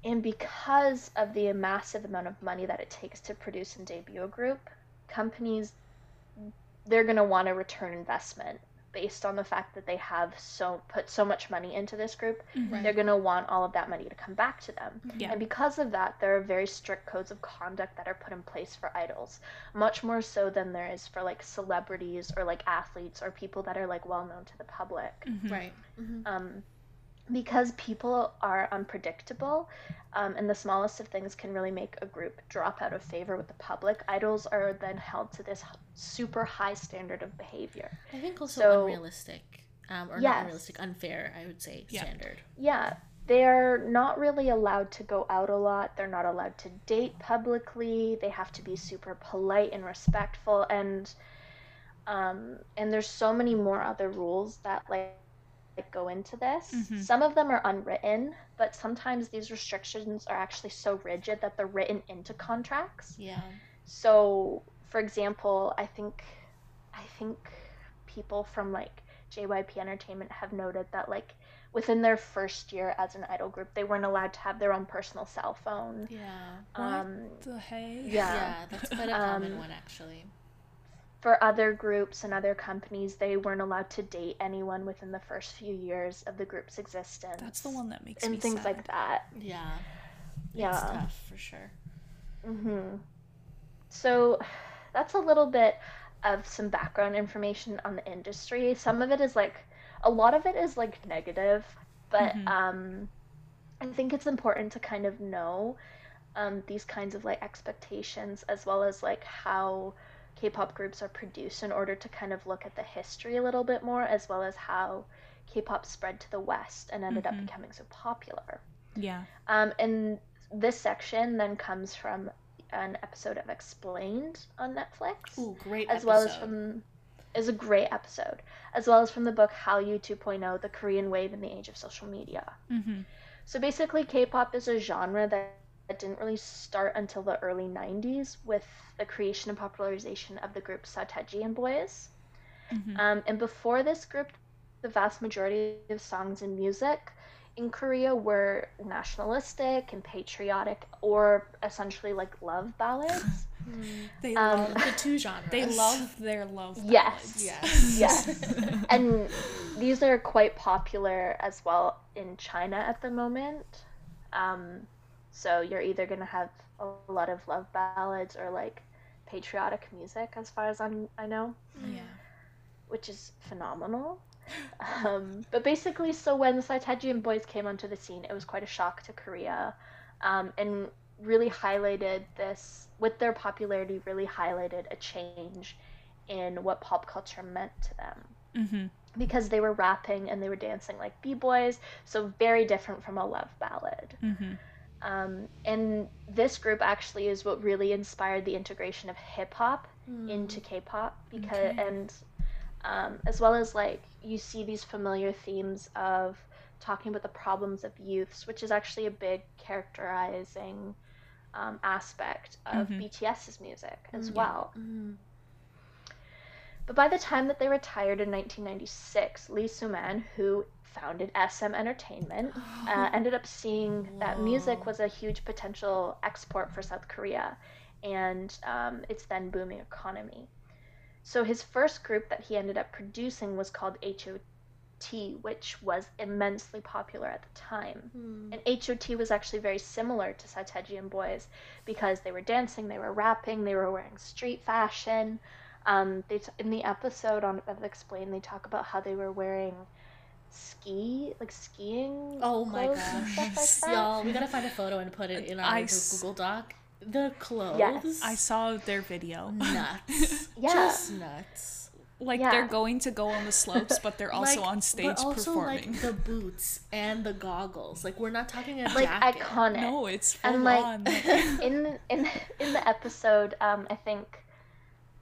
And because of the massive amount of money that it takes to produce and debut a group, companies they're going to want a return investment based on the fact that they have so put so much money into this group. Mhm. They're going to want all of that money to come back to them. Yeah. And because of that, there are very strict codes of conduct that are put in place for idols, much more so than there is for like celebrities or like athletes or people that are like well known to the public Mhm. Right. hmm um, because people are unpredictable um, and the smallest of things can really make a group drop out of favor with the public idols are then held to this super high standard of behavior I think also So- unrealistic, um, or Yes. not unrealistic, unfair. I would say Yeah. standard. yeah they're not really allowed to go out a lot they're not allowed to date publicly they have to be super polite and respectful and um, and there's so many more other rules that like like go into this Mhm. some of them are unwritten but sometimes these restrictions are actually so rigid that they're written into contracts Yeah. so for example i think i think people from like jyp entertainment have noted that like within their first year as an idol group they weren't allowed to have their own personal cell phone Yeah. um, What the hey? yeah. Yeah. That's quite a common Um, one actually. For other groups and other companies they weren't allowed to date anyone within the first few years of the group's existence That's the one that makes me and things sad. like that Yeah. It's Yeah. tough for sure. hmm So that's a little bit of some background information on the industry. Some of it is like, a lot of it is like negative, but Mhm. um, I think it's important to kind of know um, these kinds of like expectations as well as like how K-pop groups are produced in order to kind of look at the history a little bit more, as well as how K-pop spread to the West and ended Mhm. up becoming so popular. Yeah. Um, and this section then comes from an episode of Explained on Netflix, Ooh, great as well as from is a great episode, as well as from the book Hallyu 2.0: The Korean Wave in the Age of Social Media. Mm-hmm. So basically, K-pop is a genre that didn't really start until the early 90s with the creation and popularization of the group Seo Taiji and Boys. Mm-hmm. Um, and before this group, the vast majority of songs and music in Korea were nationalistic and patriotic or essentially like love ballads. [laughs] they um, love the two genres. They [laughs] love their love ballads. Yes. Yes. yes. [laughs] and these are quite popular as well in China at the moment. Um, so you're either going to have a lot of love ballads or like patriotic music as far as I'm, I know. Yeah. Which is phenomenal. [laughs] Um, but basically, so when the Seo Taiji and boys came onto the scene, it was quite a shock to Korea, um, and really highlighted this. With their popularity, really highlighted a change in what pop culture meant to them. Mm-hmm. Because they were rapping and they were dancing like b boys, so very different from a love ballad. Mm-hmm. Um, and this group actually is what really inspired the integration of hip hop mm. into K-pop because okay. and um, as well as like you see these familiar themes of talking about the problems of youths, which is actually a big characterizing um, aspect of mm-hmm. BTS's music as mm-hmm. well. Mm-hmm. But by the time that they retired in 1996, Lee Soo-man, who founded SM Entertainment, [sighs] uh, ended up seeing that music was a huge potential export for South Korea and um, its then booming economy. So his first group that he ended up producing was called HOT, which was immensely popular at the time. Hmm. And HOT was actually very similar to Seo Taiji and Boys because they were dancing, they were rapping, they were wearing street fashion. Um, they t- in the episode on Explain, they talk about how they were wearing ski like skiing. Oh my gosh, like y'all! We gotta find a photo and put it in our I Google Doc the clothes. Yes. I saw their video. Nuts. [laughs] yeah. Just nuts. Like yeah. they're going to go on the slopes, but they're [laughs] also like, on stage but also performing. Like the boots and the goggles. Like we're not talking a like jacket. iconic. No, it's full and like on. [laughs] in in in the episode, um, I think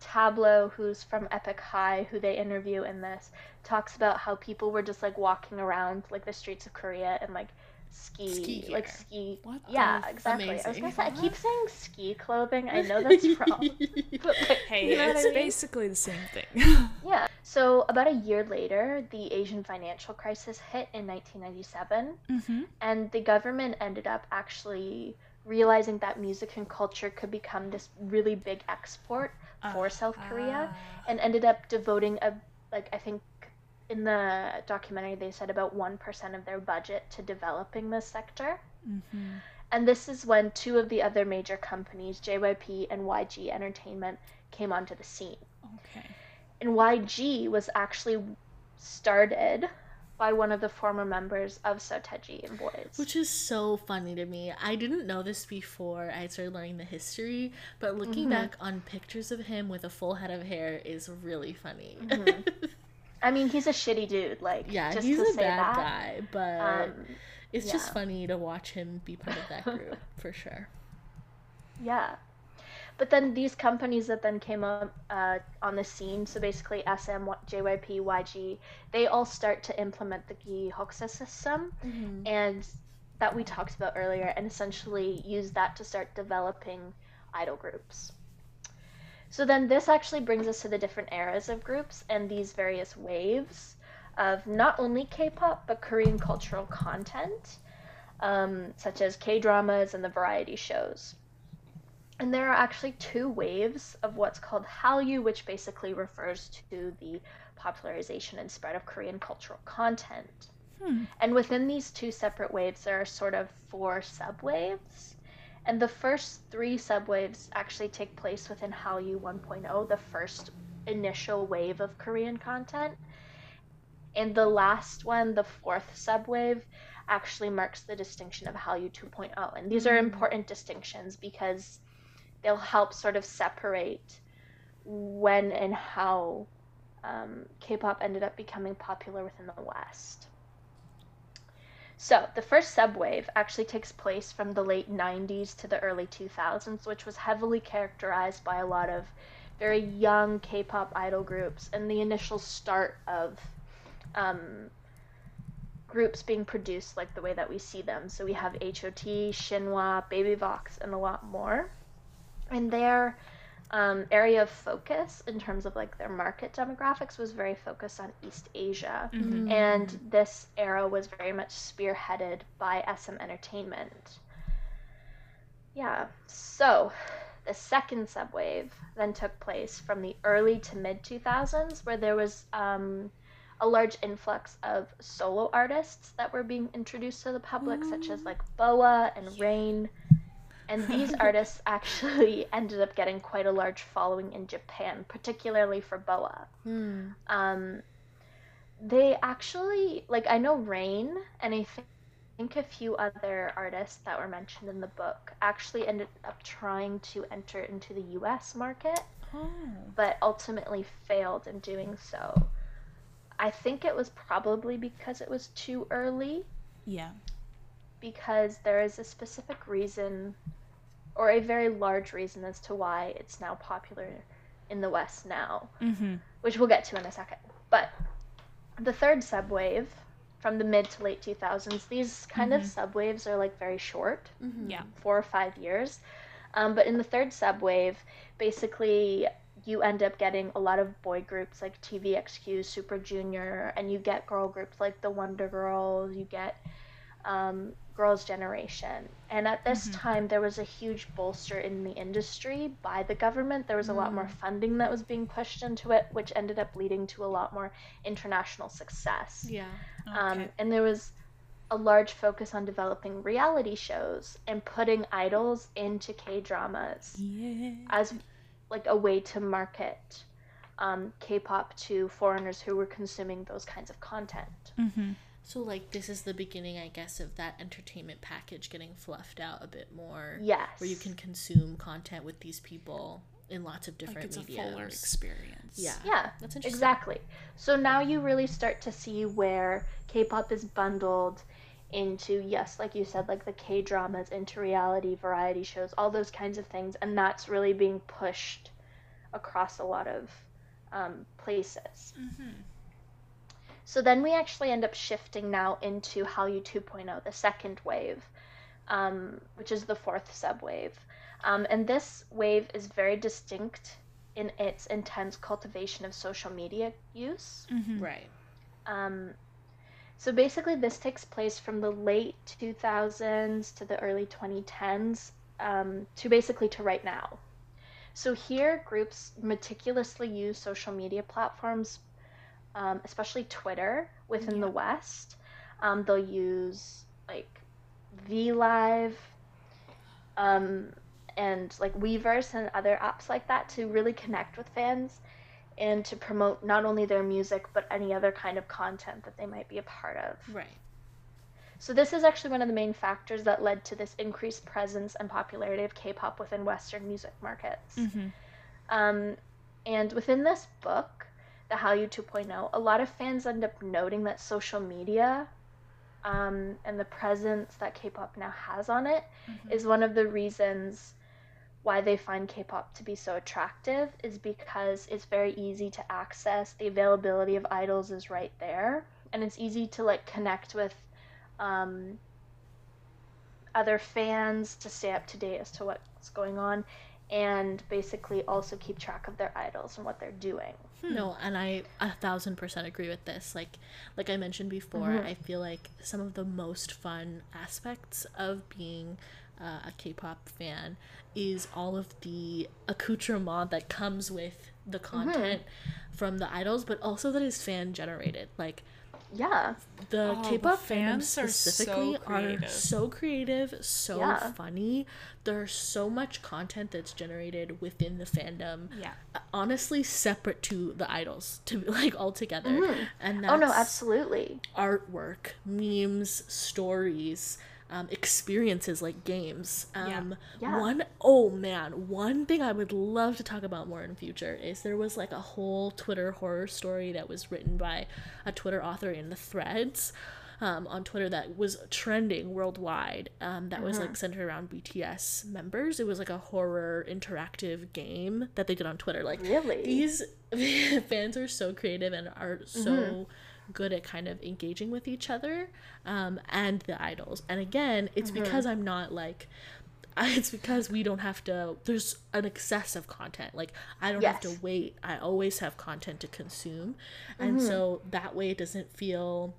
Tablo, who's from Epic High, who they interview in this, talks about how people were just like walking around like the streets of Korea and like ski, ski like ski. What? Yeah, exactly. Amazing. I was gonna say, I keep saying ski clothing. I know that's [laughs] wrong. but like, hey, you know it's I mean? basically the same thing. [laughs] yeah. So about a year later, the Asian financial crisis hit in 1997, mm-hmm. and the government ended up actually realizing that music and culture could become this really big export for uh, South Korea, uh. and ended up devoting a like I think in the documentary they said about 1% of their budget to developing this sector. Mm-hmm. And this is when two of the other major companies, JYP and YG Entertainment, came onto the scene. Okay. And YG was actually started by one of the former members of Seo Taiji and Boys. Which is so funny to me. I didn't know this before I started learning the history, but looking mm-hmm. back on pictures of him with a full head of hair is really funny. Mm-hmm. I mean, he's a shitty dude. Like, yeah, he's a bad that. guy, but um, it's yeah. just funny to watch him be part of that group [laughs] for sure. Yeah, but then these companies that then came up uh, on the scene, so basically SM, JYP, YG, they all start to implement the Gihokseo system, mm-hmm. and that we talked about earlier, and essentially use that to start developing idol groups. So then this actually brings us to the different eras of groups and these various waves of not only K-pop but Korean cultural content, um, such as K-dramas and the variety shows. And there are actually two waves of what's called Hallyu, which basically refers to the popularization and spread of Korean cultural content. Hmm. And within these two separate waves, there are sort of four subwaves. And the first three subwaves actually take place within Hallyu 1.0, the first initial wave of Korean content. And the last one, the fourth subwave, actually marks the distinction of Hallyu 2.0. And these are mm. important distinctions because they'll help sort of separate when and how um, K pop ended up becoming popular within the West. So, the first subwave actually takes place from the late 90s to the early 2000s, which was heavily characterized by a lot of very young K pop idol groups and the initial start of um, groups being produced like the way that we see them. So we have HOT, Shinhwa, Baby Vox, and a lot more. And their um, area of focus in terms of like their market demographics was very focused on East Asia. Mm-hmm. And this era was very much spearheaded by SM Entertainment. Yeah, so the second subwave then took place from the early to mid 2000s, where there was um, a large influx of solo artists that were being introduced to the public, such as like Boa and Rain. And these [laughs] artists actually [laughs] ended up getting quite a large following in Japan, particularly for Boa. Hmm. Um, they actually, like, I know Rain and I think a few other artists that were mentioned in the book actually ended up trying to enter into the US market, Oh. but ultimately failed in doing so. I think it was probably because it was too early Yeah. Because there is a specific reason or a very large reason as to why it's now popular in the West now, Mm-hmm. which we'll get to in a second. But the third subwave from the mid to late 2000s, these kind of subwaves are like very short, Mm-hmm. Yeah. four or five years. Um, but in the third subwave, basically you end up getting a lot of boy groups like TVXQ, Super Junior, and you get girl groups like the Wonder Girls, you get um, Girls' Generation. And at this time, there was a huge bolster in the industry by the government. There was a lot more funding that was being pushed into it, which ended up leading to a lot more international success. Yeah. Um, and there was a large focus on developing reality shows and putting idols into K dramas Yeah. as like a way to market um, K-pop to foreigners who were consuming those kinds of content. Mm-hmm. So like this is the beginning, I guess, of that entertainment package getting fluffed out a bit more. Yes. Where you can consume content with these people in lots of different Like it's a fuller experience. Yeah. Yeah, That's interesting. exactly. So now you really start to see where K-pop is bundled into yes, like you said, like the K dramas, into reality, variety shows, all those kinds of things, and that's really being pushed across a lot of um, places. Mm-hmm. So then we actually end up shifting now into Hallyu 2.0, the second wave, um, which is the fourth subwave. Um, and this wave is very distinct in its intense cultivation of social media use. Mm-hmm. Right. Um, so basically, this takes place from the late 2000s to the early 2010s um, to basically to right now. So here, groups meticulously use social media platforms, um, especially Twitter within the West. Um, they'll use like VLive um, and like Weverse and other apps like that to really connect with fans and to promote not only their music but any other kind of content that they might be a part of. Right. So this is actually one of the main factors that led to this increased presence and popularity of K-pop within Western music markets. Mm-hmm. Um, and within this book, the Hallyu 2.0, a lot of fans end up noting that social media um, and the presence that K-pop now has on it is one of the reasons why they find K-pop to be so attractive is because it's very easy to access. The availability of idols is right there, and it's easy to like connect with um, other fans to stay up to date as to what's going on, and basically also keep track of their idols and what they're doing. No, and I a thousand percent agree with this. Like, like I mentioned before, Mhm. I feel like some of the most fun aspects of being uh, a K-pop fan is all of the accoutrement that comes with the content from the idols, but also that is fan generated. Like Yeah, the Oh, K-pop fans fans are so specifically are so creative, so Yeah. funny. There's so much content that's generated within the fandom Yeah. Uh, honestly separate to the idols [laughs] to like all together mm-hmm. and that's oh no, absolutely. artwork memes stories um, experiences like games um, Yeah. one oh man one thing i would love to talk about more in future is there was like a whole twitter horror story that was written by a twitter author in the threads um, on Twitter that was trending worldwide. Um, that was like centered around BTS members. It was like a horror interactive game that they did on Twitter. Like Really? these [laughs] fans are so creative and are so good at kind of engaging with each other um, and the idols. And again, it's mm-hmm. because I'm not like [laughs] it's because we don't have to there's an excess of content. Like i don't have to wait. I always have content to consume. And so mm-hmm. that way it doesn't feel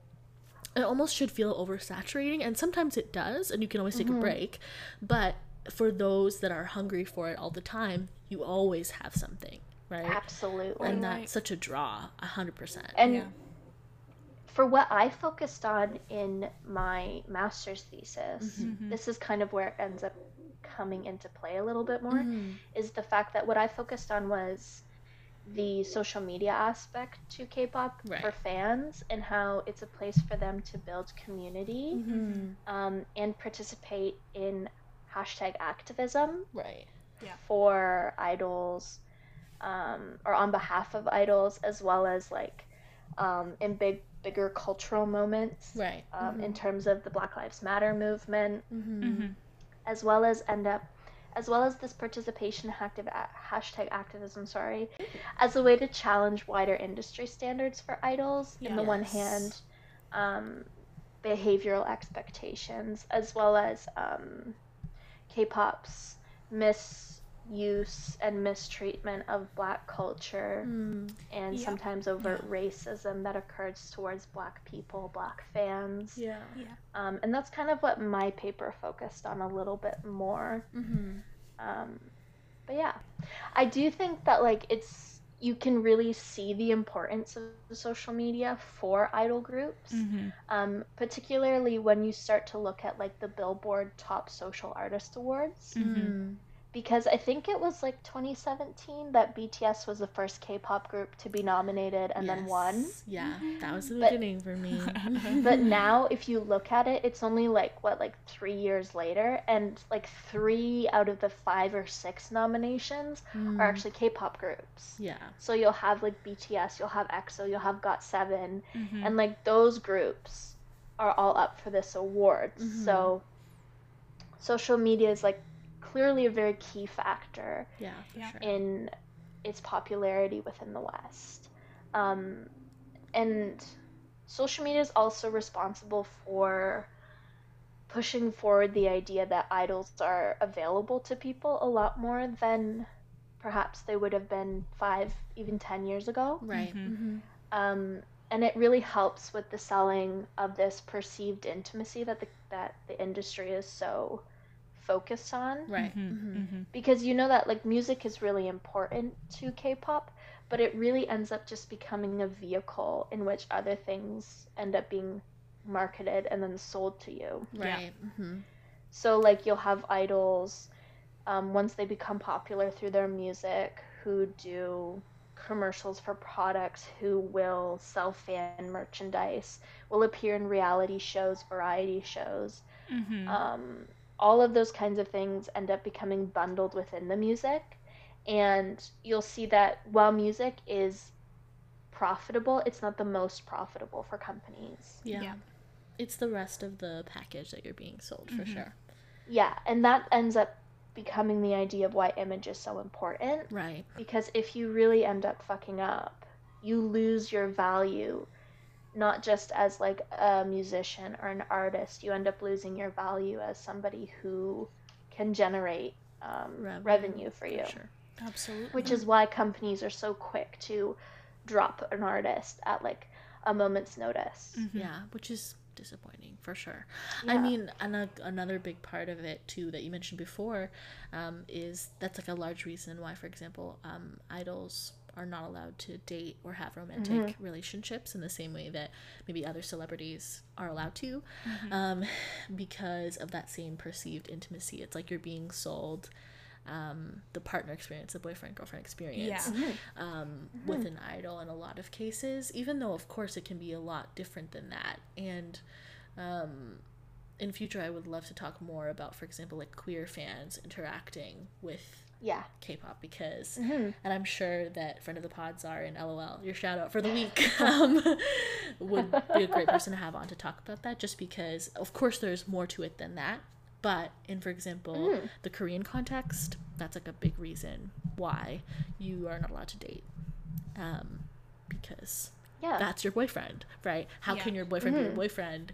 it almost should feel oversaturating and sometimes it does and you can always take a mm-hmm. break. But for those that are hungry for it all the time you always have something right? Absolutely. and Right. that's such a draw a hundred percent. And Yeah. For what I focused on in my master's thesis, Mm-hmm. this is kind of where it ends up coming into play a little bit more, Mm-hmm. is the fact that what I focused on was the social media aspect to K-pop for fans and how it's a place for them to build community Mm-hmm. um, and participate in hashtag activism right yeah. for idols um, or on behalf of idols as well as like um, in big bigger cultural moments right um, in terms of the black lives matter movement mm-hmm. Mm-hmm. as well as end up as well as this participation active hashtag activism sorry as a way to challenge wider industry standards for idols in the one hand um, behavioral expectations as well as um, k-pop's misuse and mistreatment of black culture Mm. and Yeah. sometimes overt racism that occurs towards black people black fans yeah um, and that's kind of what my paper focused on a little bit more. mm-hmm. Um, but yeah, I do think that like it's you can really see the importance of social media for idol groups, Mm-hmm. um, particularly when you start to look at like the Billboard Top Social Artist Awards. Mm-hmm. Because I think it was like 2017 that BTS was the first K-pop group to be nominated and then won. Yeah, that was the But- beginning for me. [laughs] But now, if you look at it, it's only like what, like three years later, and like three out of the five or six nominations Mm. are actually K-pop groups. yeah, So you'll have like BTS, you'll have EXO, you'll have GOT7, Mm-hmm. and like those groups are all up for this award. Mhm. So social media is like clearly a very key factor yeah, Yeah. sure. in its popularity within the West. Um, and social media is also responsible for pushing forward the idea that idols are available to people a lot more than perhaps they would have been five, even 10 years ago. right. Mhm. Mm-hmm. Um, and it really helps with the selling of this perceived intimacy that the, that the industry is so focused on Right. Mm-hmm. Mm-hmm. because you know that like music is really important to K-pop, but it really ends up just becoming a vehicle in which other things end up being marketed and then sold to you. Right. Mm-hmm. So like you'll have idols um, once they become popular through their music who do commercials for products who will sell fan merchandise will appear in reality shows variety shows Mm-hmm. um, all of those kinds of things end up becoming bundled within the music and you'll see that while music is profitable it's not the most profitable for companies Yeah. Yeah. It's the rest of the package that you're being sold for Mhm. sure. yeah and that ends up becoming the idea of why image is so important Right. because if you really end up fucking up you lose your value not just as like a musician or an artist you end up losing your value as somebody who can generate um, revenue, for you sure. Absolutely. which is why companies are so quick to drop an artist at like a moment's notice Mhm. Yeah, which is disappointing for sure. I mean, and a, another big part of it too that you mentioned before um, is that's like a large reason why, for example, um, idols are not allowed to date or have romantic relationships in the same way that maybe other celebrities are allowed to, um, because of that same perceived intimacy. It's like you're being sold. Um, the partner experience, the boyfriend girlfriend experience, Yeah. um, with an idol in a lot of cases, even though, of course, it can be a lot different than that. And um, in future, I would love to talk more about, for example, like queer fans interacting with yeah K pop because, Mhm. and I'm sure that friend of the pods are in LOL, your shout out for the week, [laughs] [laughs] um, would be a great person to have on to talk about that just because, of course, there's more to it than that. But in, for example, Mm. the Korean context, that's like a big reason why you are not allowed to date. Um, because Yeah. that's your boyfriend, right? How Yeah. can your boyfriend be your boyfriend,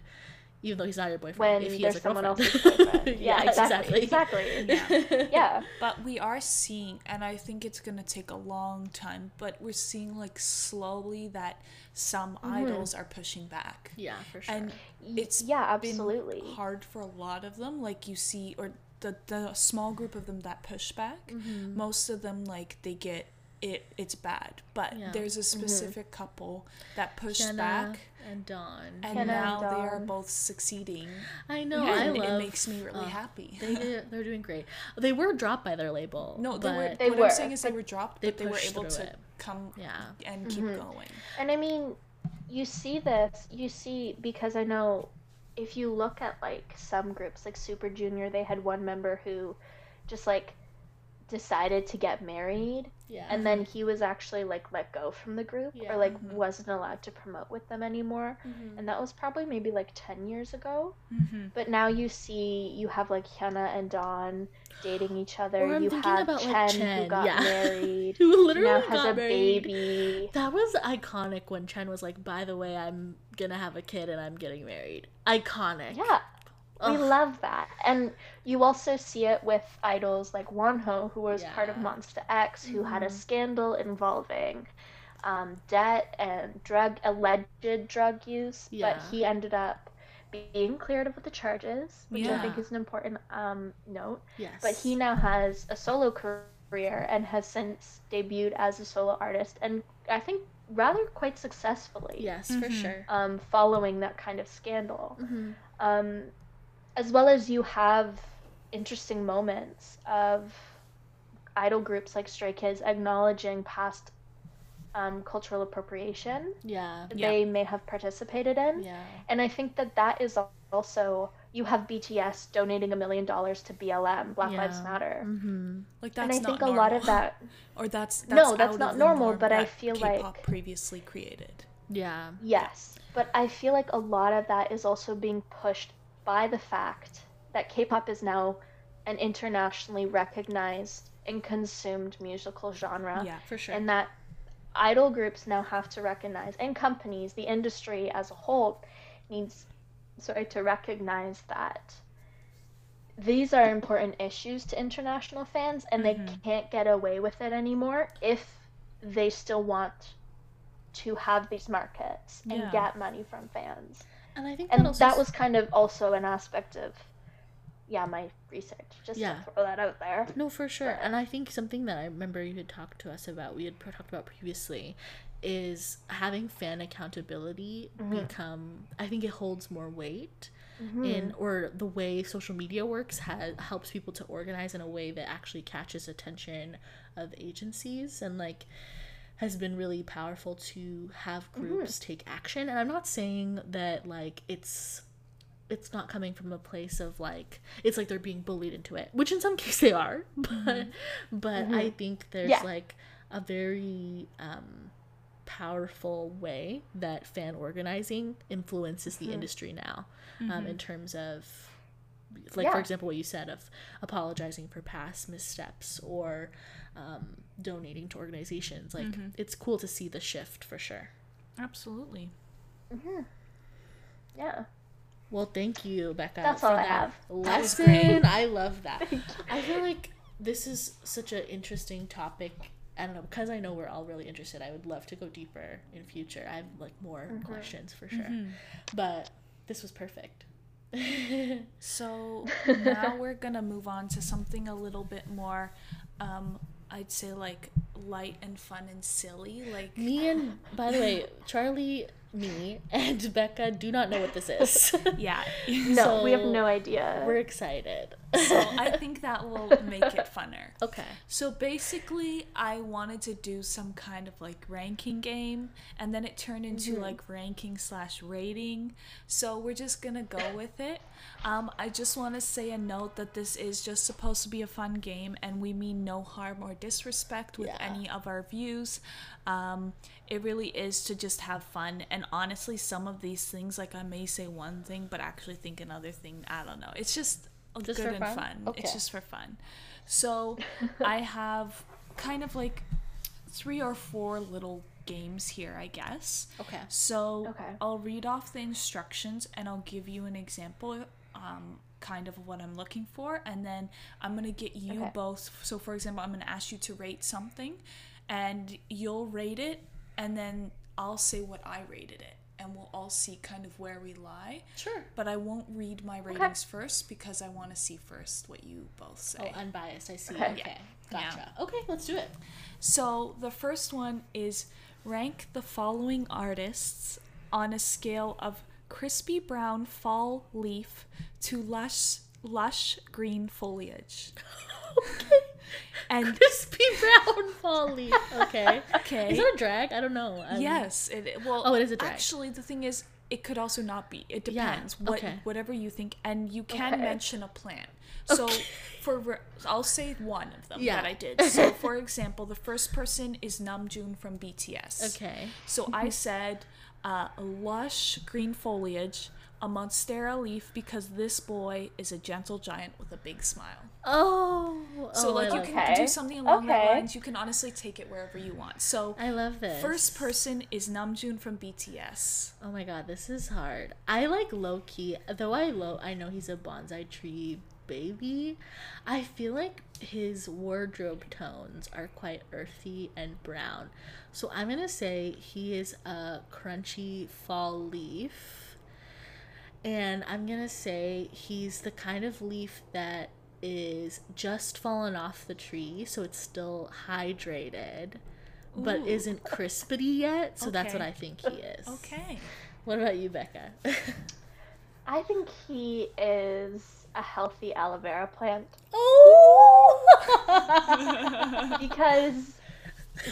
even though he's not your boyfriend? when if he there's has a someone girlfriend? else's boyfriend. [laughs] yeah, yeah, exactly. Exactly. [laughs] Yeah. Yeah. But we are seeing, and I think it's gonna take a long time, but we're seeing like slowly that some idols are pushing back. yeah, for sure. And it's yeah, been absolutely. hard for a lot of them. Like you see, or the the small group of them that push back, Mm-hmm. most of them like they get it. It's bad, but Yeah. there's a specific couple that pushed Hyuna back, and Dawn. and Hyuna now and they are both succeeding. I know. and I it makes me really uh, happy. They did, [laughs] they're doing great. They were dropped by their label. No, they were. They what were, I'm saying is they but were dropped, they but they were able to it. come Yeah. and keep going. And I mean, you see this, you see, because I know if you look at like some groups, like Super Junior, they had one member who just like decided to get married Yeah. and then he was actually like let go from the group Yeah. or like Mhm. wasn't allowed to promote with them anymore Mhm. and that was probably maybe like 10 years ago Mm-hmm. but now you see you have like Hyuna and Dawn dating each other Or I'm you thinking have about, Chen, like, who Chen, got yeah. [laughs] married Who literally now has got a married. baby That was iconic when Chen was like, "By the way, I'm gonna have a kid and I'm getting married." Iconic. yeah we love that and you also see it with idols like Wonho who was part of Yeah. Monsta X who had a Mhm. scandal involving um, debt and drug alleged drug use Yeah. but he ended up being cleared of the charges which I think is an important um, note Yes. but he now has a solo career and has since debuted as a solo artist and I think rather quite successfully Yes, for Mhm. sure. um, following that kind of scandal hmm um, as well as you have interesting moments of idol groups like Stray Kids acknowledging past um, cultural appropriation Yeah. that Yeah. they may have participated in. Yeah. And I think that that is also, you have BTS donating a million dollars to BLM, Black Lives Matter. Mm-hmm. Like And that's I not think a normal. lot of that, [laughs] or that's, that's No, that's not normal, norm but I feel K-pop like- previously created. Yeah. yes. But I feel like a lot of that is also being pushed by the fact that K pop is now an internationally recognized and consumed musical genre. Yeah. For sure. and that idol groups now have to recognize and companies the industry as a whole needs sorry to recognize that these are important issues to international fans and they Mhm. can't get away with it anymore if they still want to have these markets and Yeah. get money from fans and I think and that, also that was kind of also an aspect of yeah my research just Yeah. to throw that out there No, for sure. But- And I think something that I remember you had talked to us about, we had talked about previously, is having fan accountability Mm-hmm. become, I think it holds more weight Mm-hmm. in, or the way social media works ha- helps people to organize in a way that actually catches attention of agencies and like has been really powerful to have Mm-hmm. groups take action. And I'm not saying that like it's it's not coming from a place of like it's like they're being bullied into it which in some [laughs] cases they are [laughs] but but i think there's Yeah. like a very um powerful way that fan organizing influences the industry now um in terms of like for example what you said of apologizing for past missteps or um donating to organizations like it's cool to see the shift for sure Absolutely. yeah Well, thank you, Becca. That's for all I have. Lesson. I love that. [laughs] I feel like this is such an interesting topic. I don't know because I know we're all really interested. I would love to go deeper in future. I have like more Mm-hmm. questions for sure, but this was perfect. [laughs] So [laughs] now we're gonna move on to something a little bit more, um, I'd say like light and fun and silly. Like me and by the way, [laughs] Charlie, me and Becca do not know what this is. [laughs] yeah. [laughs] no we have no idea We're excited. so I think that will make it funner. okay. So basically, I wanted to do some kind of like ranking game, and then it turned into like ranking slash rating. So we're just gonna go with it. Um, I just want to say a note that this is just supposed to be a fun game, and we mean no harm or disrespect with Yeah. Any of our views. Um, it really is to just have fun, and honestly, some of these things, like I may say one thing, but actually think another thing. I don't know. It's just, Just good and fun? fun. Okay. It's just for fun. So [laughs] I have kind of like three or four little games here, I guess. Okay. So Okay. I'll read off the instructions and I'll give you an example, um, kind of what I'm looking for, and then I'm gonna get you Okay. both. So, for example, I'm gonna ask you to rate something, and you'll rate it, and then I'll say what I rated it, and we'll all see kind of where we lie. Sure. But I won't read my ratings first because I want to see first what you both say. Oh, unbiased. I see. Okay. Okay. Yeah. Gotcha. Okay, let's do it. So the first one is rank the following artists on a scale of crispy brown fall leaf to lush lush green foliage. okay. And Crispy brown fall leaf. Okay. okay. Is that a drag? I don't know. Um, yes, it well Oh, it is a drag. Actually, the thing is it could also not be. It Yeah, depends. What okay. whatever you think and you can Okay. mention a plant. So Okay. for re- I'll say one of them Yeah. that I did. [laughs] So for example, the first person is Namjoon from BTS. Okay. So I said uh, lush green foliage, a monstera leaf because this boy is a gentle giant with a big smile. Oh. So oh, like you love, can do something along that lines. You can honestly take it wherever you want. So I love this. first person is Namjoon from BTS. Oh my god, this is hard. I like low key, though I low I know he's a bonsai tree baby. I feel like his wardrobe tones are quite earthy and brown. So I'm going to say he is a crunchy fall leaf. And I'm going to say he's the kind of leaf that is just fallen off the tree, so it's still hydrated. But isn't crispity yet, so that's what I think he is. Okay. What about you, Becca? [laughs] I think he is a healthy aloe vera plant oh! [laughs] because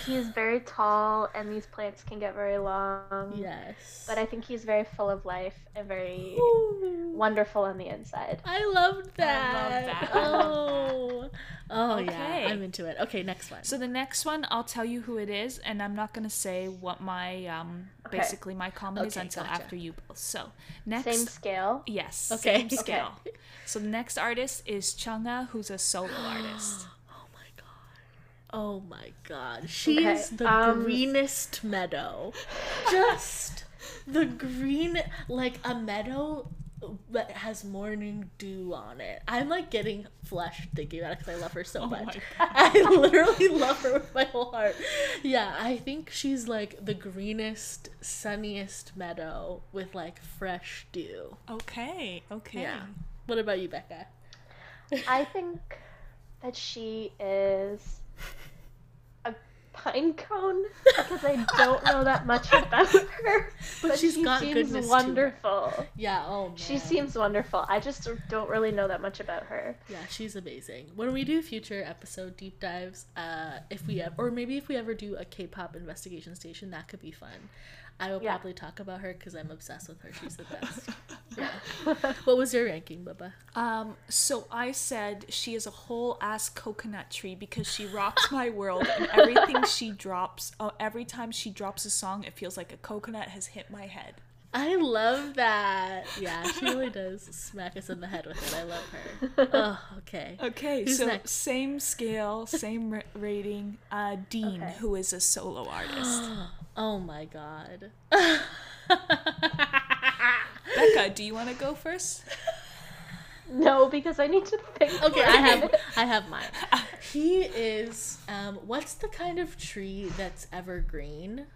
he's very tall and these plants can get very long. yes. But I think he's very full of life and very Ooh. wonderful on the inside. I loved that. I love that. Oh. Oh yeah, I'm into it. Okay, next one. So the next one, I'll tell you who it is, and I'm not gonna say what my um Okay. basically my comment is until gotcha. after you both. So next, Same scale. yes, Okay. same Okay. scale. So the next artist is Chungha, who's a solo artist. [gasps] [gasps] [gasps] oh my god. My god. She's the um, greenest meadow. Just the green like a meadow that has morning dew on it. I'm like getting flushed thinking about it because I love her so Oh much. [laughs] I literally love her with my whole heart. Yeah, I think she's like the greenest, sunniest meadow with like fresh dew. Okay, okay. Yeah. What about you, Becca? I think that she is a pine cone because I don't know that much about [laughs] her. But she's she got seems goodness wonderful. Yeah, oh man. She seems wonderful. I just don't really know that much about her. Yeah, she's amazing. When we do future episode deep dives, uh, if we ever, or maybe if we ever do a K-pop investigation station, that could be fun. I will Yeah. probably talk about her because I'm obsessed with her. She's the [laughs] best. yeah. What was your ranking, Bubba? Um, so I said she is a whole ass coconut tree because she rocks my world and everything she [laughs] drops, uh, every time she drops a song, it feels like a coconut has hit my head. I love that. Yeah, she really does smack us in the head with it. I love her. [laughs] Oh, okay. Okay, Who's so next? same scale, same ra- rating. Uh, Dean, Okay. who is a solo [gasps] artist. Oh my god. [laughs] Becca, do you want to go first? No, because I need to think. Okay, for I a have. [laughs] I have mine. He is um what's the kind of tree that's evergreen?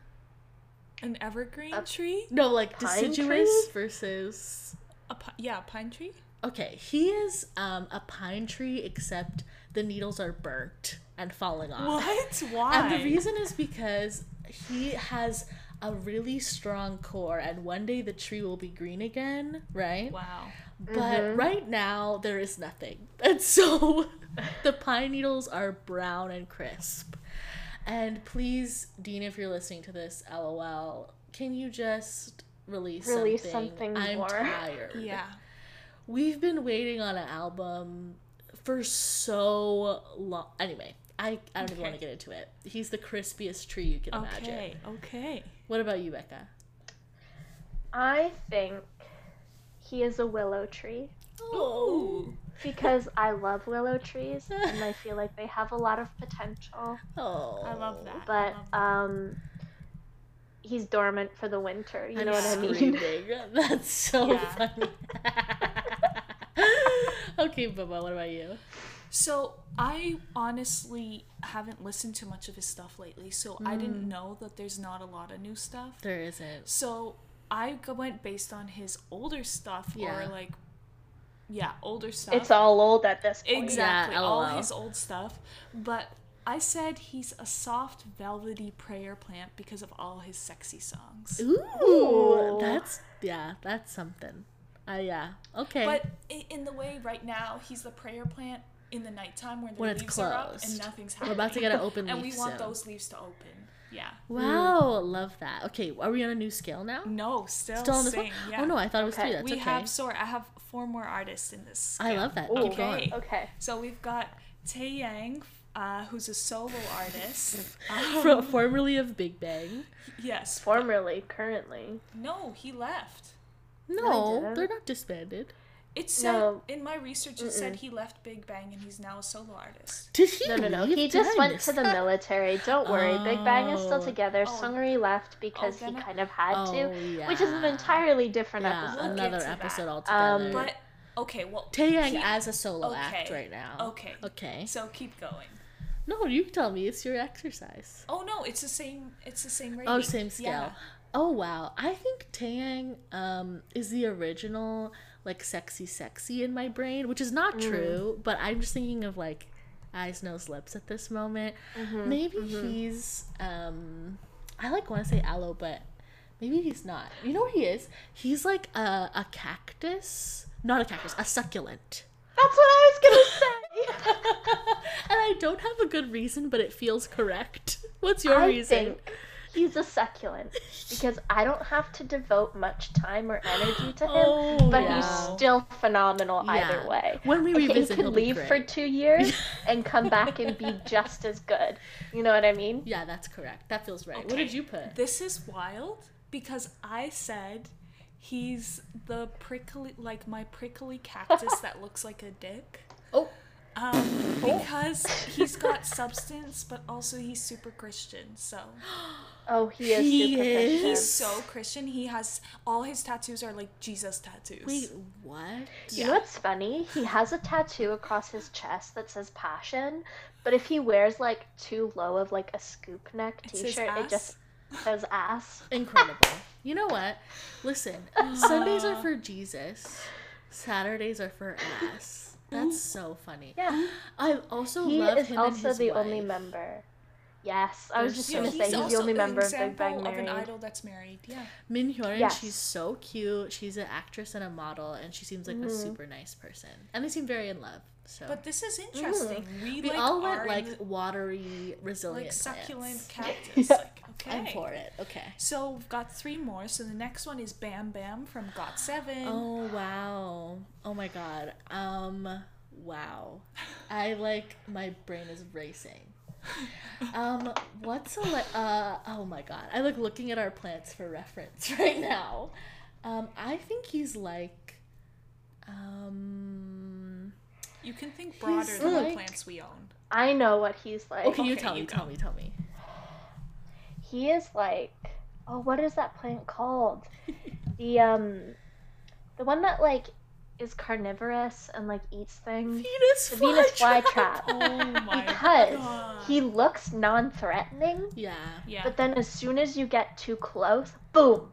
An evergreen A- tree? No, like deciduous tree? versus A pi- yeah, pine tree. Okay, he is um a pine tree except the needles are burnt and falling off. What? Why? And the reason is because he has a really strong core and one day the tree will be green again, right? Wow. But right now there is nothing. And so [laughs] the pine needles are brown and crisp. And please, Dean, if you're listening to this, LOL, can you just release, Release something? something I'm more. [laughs] tired. Yeah. We've been waiting on an album for so long. Anyway, I, I don't even want to get into it. He's the crispiest tree you can imagine. Okay. Okay. What about you, Becca? I think he is a willow tree Ooh. Because I love willow trees and I feel like they have a lot of potential. [laughs] Oh, I love that. But love that. um, he's dormant for the winter. You I'm know what I mean? [laughs] [laughs] That's so Yeah. funny. okay, Bubba, what about you? So I honestly haven't listened to much of his stuff lately, so I Mm. didn't know that there's not a lot of new stuff. There isn't. So I went based on his older stuff Yeah. or like, yeah, older stuff. It's all old at this point. exactly Yeah, all his old stuff, but I said he's a soft, velvety prayer plant because of all his sexy songs. Ooh, Ooh. that's yeah, that's something. Uh, yeah. Okay. But in the way right now, he's the prayer plant in the nighttime where the When it's leaves are up and nothing's happening. We're about to get an open [laughs] and leaf we want soon. those leaves to open. Yeah. wow, love that. Okay, are we on a new scale now? No, still, Still on this same. one? Yeah. Oh no, I thought it was Okay. three. That's we okay. have so I have four more artists in this. I love that. Ooh, Keep going. Okay. So we've got Tae Yang, uh, who's a solo artist. [laughs] Fro- formerly of Big Bang. yes. Formerly, currently. No, he left. No, didn't. they're not disbanded. It said No. in my research it said he left Big Bang and he's now a solo artist. Did he? No, no, no. He just I went to the military. Don't worry. Big Bang is still Oh. together. Oh. Seungri left because Oh, he kind of had Oh, to, which is an entirely different Yeah, episode. We'll another to that. episode Um, altogether. But okay, well Taeyang keep- as a solo act right now. Okay. Okay. So keep going. No, you tell me. It's your exercise. Oh no, it's the same it's the same rating. Oh, same scale. Yeah. Oh wow, I think Taeyang um is the original like sexy sexy in my brain, which is not mm. true, but I'm just thinking of like eyes, nose, lips at this moment. Mm-hmm, maybe mm-hmm. he's um I like want to say aloe, but maybe he's not. You know what he is? He's like a a cactus, not a cactus, a succulent. That's what I was gonna [laughs] say. and I don't have a good reason, but it feels correct. What's your I reason? think he's a succulent because I don't have to devote much time or energy to him, Oh, but yeah. he's still phenomenal either way. When we He revisit, could he'll be leave for two years [laughs] and come back and be just as good. You know what I mean? Yeah, that's correct. That feels right. What did you put? This is wild because I said he's the prickly like my prickly cactus [laughs] that looks like a dick. Oh, Um, because he's got substance, but also he's super Christian. So [gasps] Oh, he is He is? He's so Christian. He has all his tattoos are like Jesus tattoos. wait, what? You know what's funny? He has a tattoo across his chest that says passion, but if he wears like too low of like a scoop neck t-shirt, it just says ass. [laughs] Incredible. you know what? Listen, Sundays are for Jesus. Saturdays are for ass. That's mm. so funny. Yeah. I also He love is him also and his the wife. only member. Yes, I was just so gonna cute. say he's the only member of Big example Bang of an married. idol that's married. Yeah. Min Hyorin, Yes. she's so cute. She's an actress and a model, and she seems like a mm-hmm. super nice person. And they seem very in love. So But this is interesting. Mm. We, we like all went like watery, resilient like succulent plants. cactus. [laughs] Yeah. Like okay. I'm for it. Okay. So we've got three more. So the next one is Bam Bam from Got Seven. Oh wow. Oh my god. Um wow. I like my brain is racing. [laughs] Um what's a li- uh oh my god. I like looking at our plants for reference [laughs] right now. Um I think he's like um You can think broader He's than the plants we own. I know what he's like. Okay, you tell you me, go. tell me, tell me. He is like, oh, what is that plant called? [laughs] the um, the one that like is carnivorous and like eats things. Venus The Venus flytrap. flytrap. [laughs] Oh my Because god. he looks non-threatening, Yeah. yeah. but then as soon as you get too close, boom,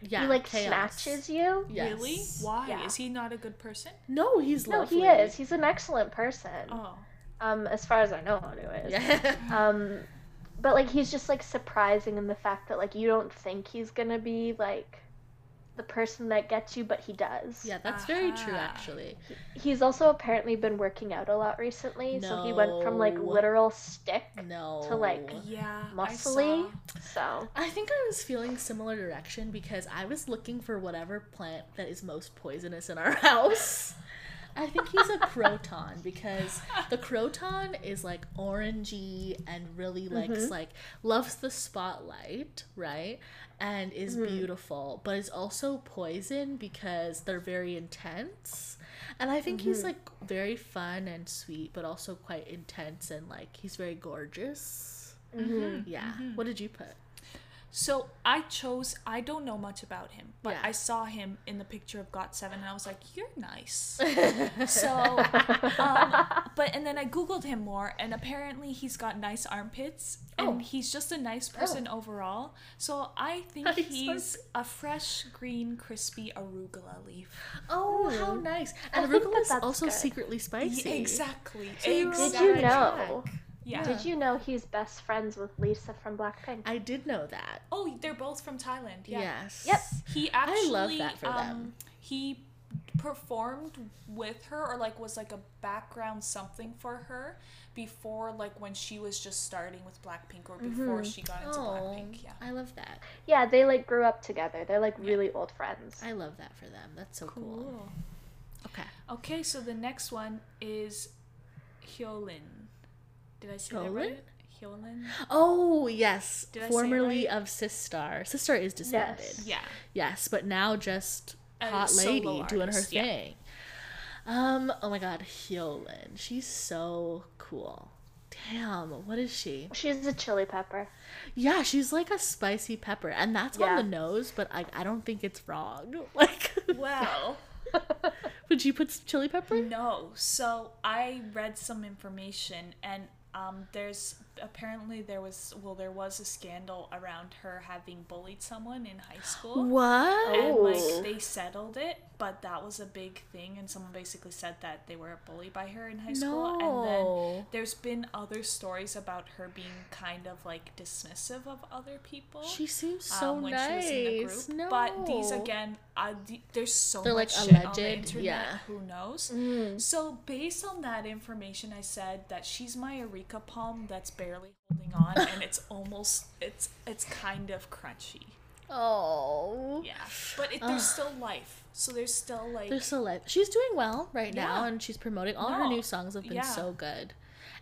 Yeah. he like chaos. snatches you. Yes. Really? Why? Yeah. Is he not a good person? No, he's No, lovely. he is. He's an excellent person. Oh. Um, as far as I know, anyways. Yeah. Um, but like he's just like surprising in the fact that like you don't think he's gonna be like the person that gets you, but he does. yeah, that's very true actually. He's also apparently been working out a lot recently, so he went from like literal stick No. to, like, Yeah. Muscly. saw. So I think I was feeling similar direction because I was looking for whatever plant that is most poisonous in our [laughs] house. I think he's a croton because the croton is like orangey and really likes mm-hmm. like loves the spotlight, right? And is mm-hmm. beautiful, but is also poison because they're very intense. And I think he's mm-hmm. like very fun and sweet, but also quite intense and like he's very gorgeous. mhm. Yeah. What did you put? So I chose. I don't know much about him, but Yeah. I saw him in the picture of GOT7, and I was like, "You're nice." [laughs] so, um, but and then I googled him more, and apparently he's got nice armpits, and Oh. he's just a nice person overall. So I think Nice he's a fresh, green, crispy arugula leaf. Oh, how nice! And arugula that is that's also good. secretly spicy. Yeah, exactly. So you're Did you know? track. Yeah. Did you know he's best friends with Lisa from Blackpink? I did know that. Oh, they're both from Thailand. Yeah. Yes. Yep. He actually. I actually love that for um, them. he performed with her or like was like a background something for her before like when she was just starting with Blackpink or before she got into Oh, Blackpink. Yeah. I love that. yeah, they like grew up together. They're like really old friends. I love that for them. That's so cool. Okay. Okay, so the next one is Hyolyn. Did I say that Hyolyn? right? Hyolyn? Oh yes, Did I say it formerly right? of Sistar. Sistar is disbanded. Yes. Yeah. Yes, but now just A hot solo lady doing her artist, yeah. thing. Um. Oh my God, Hyolyn. She's so cool. Damn. What is she? She's a chili pepper. Yeah, she's like a spicy pepper, and that's on the nose. But I, I don't think it's wrong. [laughs] Like, Well, [laughs] would you put some chili pepper? No. So I read some information and um there's apparently there was well there was a scandal around her having bullied someone in high school. What? And Oh. like they settled it, but that was a big thing and someone basically said that they were bullied by her in high school and then there's been other stories about her being kind of like dismissive of other people. She seems so um, when nice. she was in the group. No. But these again, uh, the, there's so They're, much like, shit on the alleged, internet. yeah. Who knows? Mm. So based on that information, I said that she's my Areca palm that's barely holding on, and it's almost it's it's kind of crunchy. Oh. Yeah, but it, there's still life. So there's still like They're so light. She's doing well right now, and she's promoting all her new songs have been Yeah. so good.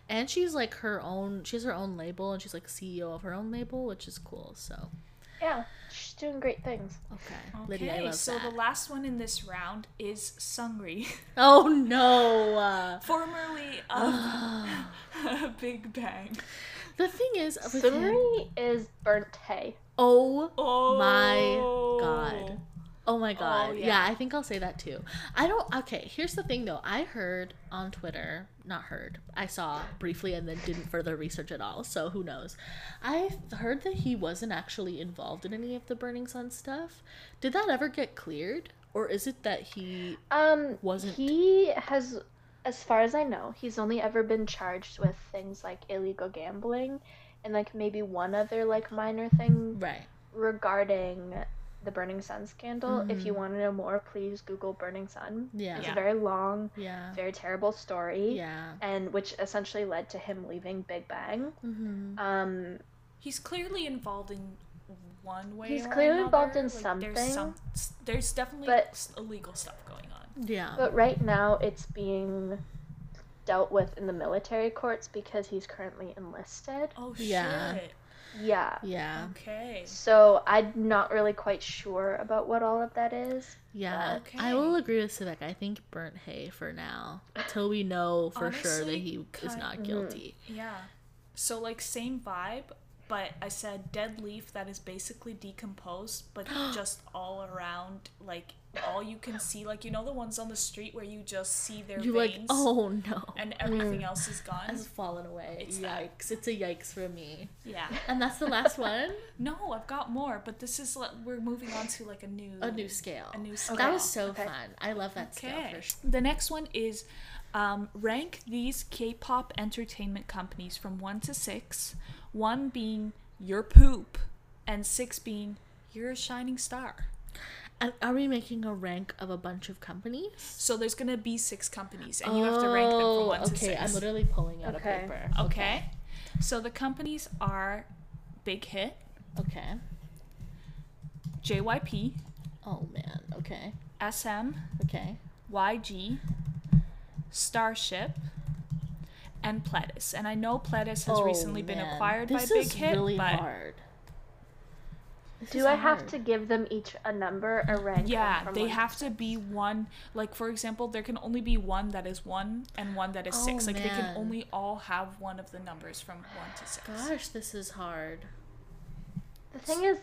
And she's like her own. She has her own label, and she's like CEO of her own label, which is cool. So Yeah, she's doing great things. okay, Okay, Lydia, I love so that. the last one in this round is Seungri, [laughs] oh no! Uh, formerly of [laughs] Big Bang. the thing is, with him, Seungri is burnt hay. oh Oh my god. Oh my god. yeah. yeah. I think I'll say that too. I don't okay, here's the thing though. I heard on Twitter, not heard. I saw briefly and then didn't further research at all. So who knows. I heard that he wasn't actually involved in any of the Burning Sun stuff. Did that ever get cleared or is it that he Um, Wasn't- he has, as far as I know, he's only ever been charged with things like illegal gambling, and like maybe one other like minor thing right. regarding the Burning Sun scandal. If you want to know more, please Google Burning Sun. Yeah. It's Yeah. a very long, Yeah. very terrible story. Yeah. And which essentially led to him leaving Big Bang. Mhm. Um, He's clearly involved in one way. He's or clearly involved in Like, There's, some, something. there's definitely But- illegal stuff going on. Yeah. but right now it's being dealt with in the military courts because he's currently enlisted. Oh Yeah. shit. Yeah. yeah. Okay. So I'm not really quite sure about what all of that is. Yeah. Okay. I will agree with Civic. I think burnt hay for now. Until we know for sure that he is not guilty. Yeah. So like same vibe, but I said dead leaf that is basically decomposed, but [gasps] just all around like all you can see, like you know the ones on the street where you just see their You like, veins oh no. and everything else is gone. has fallen away. It's that. yikes. It's a yikes for me. Yeah. And that's the last [laughs] one. No, I've got more, but this is like we're moving on to like a new A new scale. a new scale. That was so Okay. fun. I love that scale Okay. for sure. The next one is um, rank these K-pop entertainment companies from one to six. One being your poop, and six being you're a shining star. And are we making a rank of a bunch of companies? So there's gonna be six companies, and you have to rank them from oh, one okay. to six. I'm literally pulling out Okay. a paper. Okay. okay. So the companies are Big Hit, Okay. JYP, Oh man. Okay. SM, Okay. YG, Starship, and Pledis. And I know Pledis has Oh, recently been acquired this by Big is Hit, really but hard. This Do is I have to give them each a number, a rank? yeah, from they one- have to be one. Like for example, there can only be one that is one and one that is oh, six. Oh, Like they can only all have one of the numbers from one to six. Gosh, this is hard. The thing is,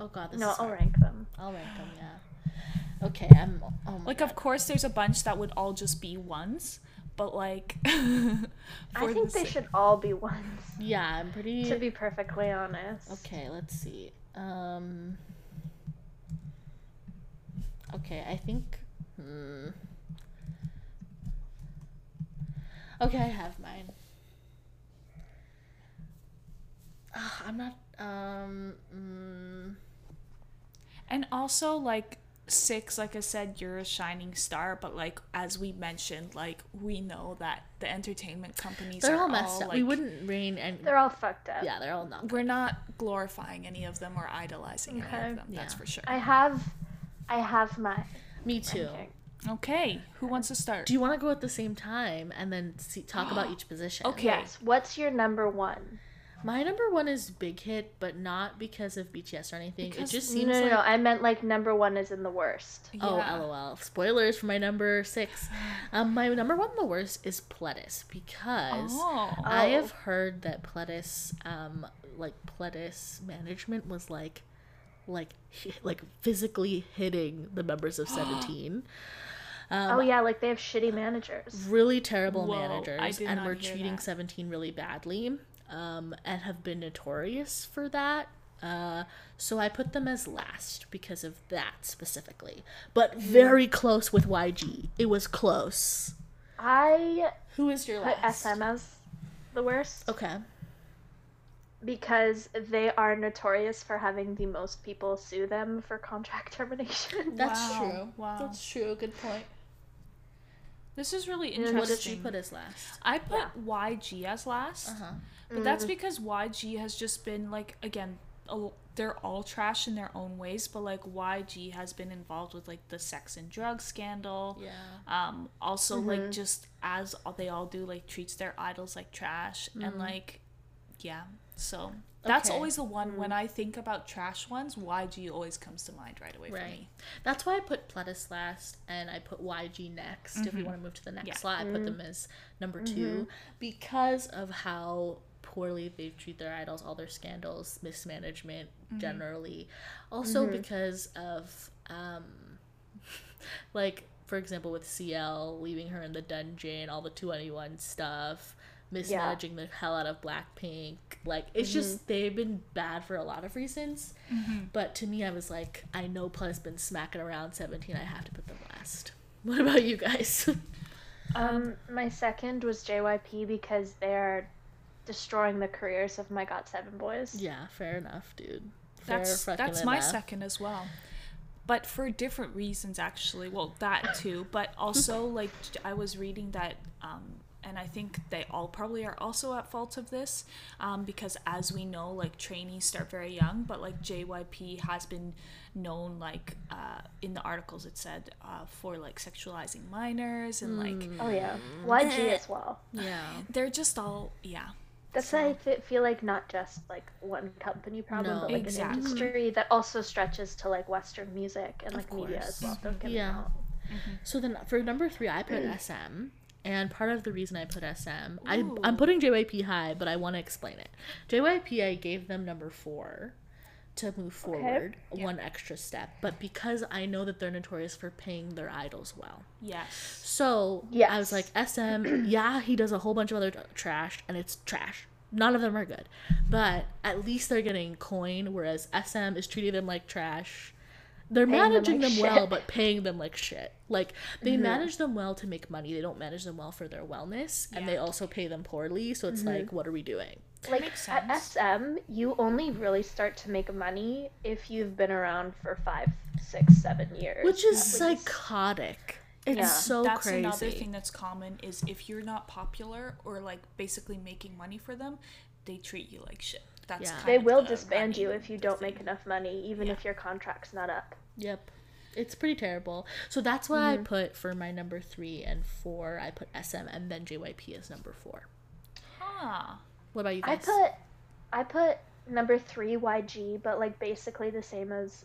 Oh god, this no, is I'll rank them. I'll rank them. Yeah. Okay, I'm. Oh my Like, god. of course, there's a bunch that would all just be ones, but like, [laughs] I think the they sake- should all be ones. Yeah, I'm pretty. To be perfectly honest. Okay, let's see. Um. Okay, I think. Hmm. Okay, I have mine. Ugh, I'm not. Um. Mm, And also, like, six, like I said, you're a shining star, but like, as we mentioned, like, we know that the entertainment companies they're are all messed up. like, we wouldn't rain and. They're all fucked up. Yeah, they're all not. We're not glorifying any of them or idolizing any Okay. of them, that's for sure. I have, I have my Me too. ranking. Okay, who wants to start? Do you want to go at the same time and then see, talk about [gasps] each position? Okay. Yes. What's your number one? My number one is Big Hit, but not because of BTS or anything. Because- it just No, seems no, like. no. I meant like number one is in the worst. Oh, lol. Spoilers for my number six. [sighs] Um, my number one, the worst, is Pledis because Oh. I Oh. have heard that Pledis, um, like Pledis management was like, like, like physically hitting the members of [gasps] Seventeen. Um, oh yeah, like they have shitty managers. really terrible Whoa, I managers did and not were hear treating that. 17 really badly um, and have been notorious for that. Uh, so i put them as last because of that specifically. But Hmm. very close with yg it was close. I who is your put last? SM as the worst. Okay. Because they are notorious for having the most people sue them for contract [laughs] termination. that's Wow, true. Wow. that's true. Good point This is really interesting. what did you put as last I put Yeah. YG as last, uh-huh but that's because YG has just been like again, a, they're all trash in their own ways, but like YG has been involved with like the sex and drug scandal. yeah Um, also like just as they all do, like treats their idols like trash and like, yeah. So that's Okay. always the one when mm. I think about trash ones. YG always comes to mind right away for me. That's why I put Pledis last and I put YG next. If we mm-hmm. want to move to the next Yeah. slot, I put mm-hmm. them as number 2 mm-hmm. because of how poorly they treat their idols, all their scandals, mismanagement generally. Also because of um [laughs] like for example with CL leaving her in the dungeon, all the 2NE1 stuff, mismanaging the hell out of Blackpink. Like it's just they've been bad for a lot of reasons. But to me, I was like, I know Plus been smacking around 17. I have to put them last. [laughs] What about you guys? [laughs] Um, my second was JYP because they're destroying the careers of my GOT7 boys. yeah, fair enough, dude. Fair That's fucking that's my enough. second as well. But for different reasons actually. Well, that too, but [laughs] also like i was reading that um and I think they all probably are also at fault of this um, because as we know like trainees start very young but like JYP has been known like uh, in the articles it said uh, for like sexualizing minors and like Oh yeah, YG as well. Yeah. they're just all yeah That's why I feel like not just like one company problem, No. but like Exactly. an industry that also stretches to like Western music and Of like media as well. Don't get Yeah. me wrong. So then for number three, I put SM. And part of the reason I put SM, I. I'm putting JYP high, but I want to explain it. JYP, I gave them number four to move forward one extra step. But because I know that they're notorious for paying their idols well. yes So I was like, SM, [clears throat] yeah, he does a whole bunch of other trash, and it's trash. None of them are good. But at least they're getting coin, whereas SM is treating them like trash. They're Paying them managing them, like well. Mm-hmm. but paying them like shit. Like, they manage them well to make money. They don't manage them well for their wellness, and they also pay them poorly. So Mm-hmm. it's like, what are we doing? Like at. SM, you only really start to make money if you've been around for five, six, seven years. Which is psychotic. It's Yeah. so that's crazy. another thing that's common is if you're not popular or like basically making money for them they treat you like shit that's Yeah. kind They of will the disband you if you don't thing. make enough money, even Yeah. if your contract's not up. Yep. It's pretty terrible. So that's why I put for my number three and four, I put SM and then JYP as number four. ah What about you I put I put number three YG, but like basically the same as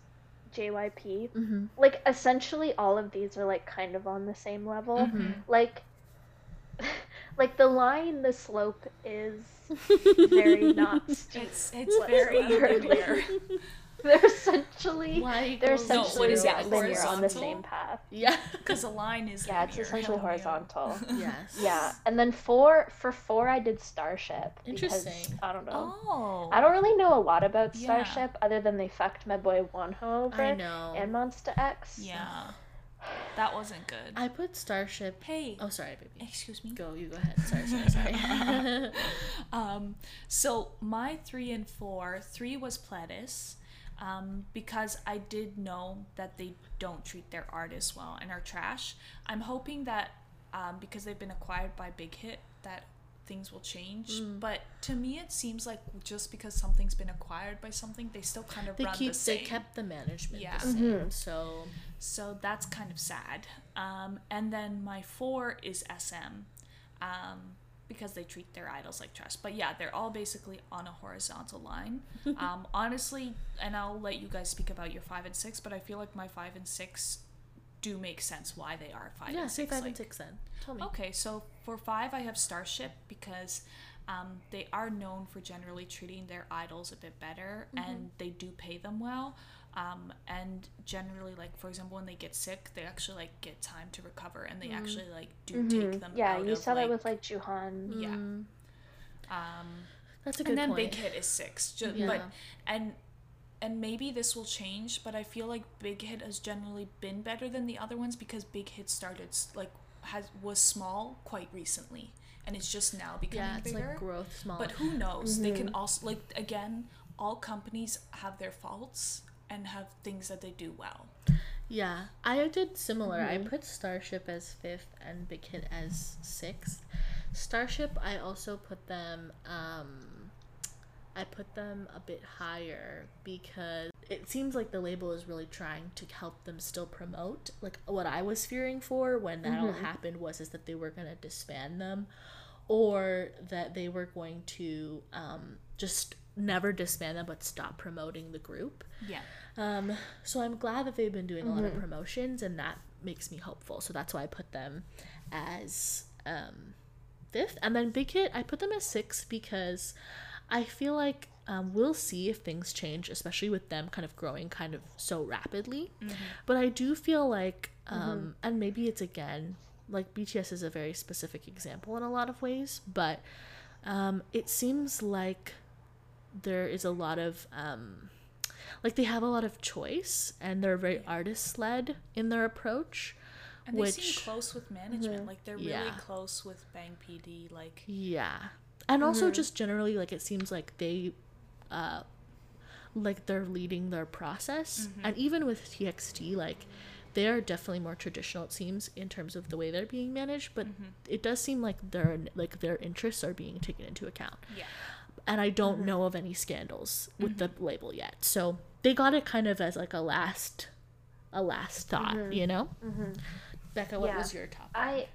JYP. hmm Like essentially all of these are like kind of on the same level. Mm-hmm. Like like the line the slope is very [laughs] not steep. It's it's very whatsoever. linear. [laughs] They're essentially Y they're equals No, what essentially is yeah, it, linear on the horizontal? same path. Yeah. [laughs] Because a line is Yeah, it's essentially hell yeah. horizontal. yes. Yeah, and then four for four I did Starship because Interesting. I don't know. Oh. I don't really know a lot about Yeah. Starship other than they fucked my boy Wonho over I know. and Monsta X. Yeah. That wasn't good. I put Starship. hey. Oh, sorry, baby. Excuse me. Go, you go ahead. Sorry, sorry, sorry. [laughs] [laughs] Um, so my three and four, three was Pledis, um, because I did know that they don't treat their artists well and are trash. I'm hoping that um, because they've been acquired by Big Hit, that things will change. Mm. But to me, it seems like just because something's been acquired by something, they still kind of they run keep the same. they kept the management Yeah. the same. So So that's kind of sad. Um, and then my four is SM, um, because they treat their idols like trash. But yeah, they're all basically on a horizontal line. [laughs] um, honestly, and I'll let you guys speak about your five and six, but I feel like my five and six do make sense why they are five yeah, and say six. five like- and six then. Tell me. Okay, so for five, I have Starship because um, they are known for generally treating their idols a bit better and they do pay them well. Um, and generally, like for example, when they get sick, they actually like get time to recover and they actually like do take them. Mm-hmm. Yeah, out you of, saw that like- with like Jooheon. yeah. Mm, Um, that's a good and then point. Big Hit is six. Ju- Yeah. But and and maybe this will change, but I feel like Big Hit has generally been better than the other ones because Big Hit started like has was small quite recently, and it's just now becoming yeah, it's bigger. like growth small. but who knows? They Mm-hmm. can also like again, all companies have their faults and have things that they do well. Yeah, I did similar. I Mm-hmm. put Starship as fifth and Big Hit as sixth. Starship, I also put them. Um, I put them a bit higher because it seems like the label is really trying to help them still promote. Like what I was fearing for when that all Mm-hmm. happened was is that they were gonna disband them, or that they were going to um, just never disband them but stop promoting the group. Yeah. Um, so I'm glad that they've been doing a lot Mm-hmm. of promotions, and that makes me hopeful. So that's why I put them as um, fifth, and then Big Hit I put them as sixth because I feel like um, we'll see if things change, especially with them kind of growing kind of so rapidly. But I do feel like, um, and maybe it's again like BTS is a very specific example in a lot of ways, but um, it seems like there is a lot of um, like they have a lot of choice and they're very artist led in their approach And they seem close with management. Like they're really Yeah. close with Bang PD. Like yeah and also mhm. just generally like it seems like they uh like they're leading their process mm-hmm. and even with txt like they are definitely more traditional it seems in terms of the way they're being managed but mm-hmm. it does seem like their like their interests are being taken into account yeah. And I don't mm-hmm. know of any scandals with the mm-hmm. label yet. So they got it kind of as like a last, a last thought, mm-hmm. you know. Becca, what Yeah. was your top? I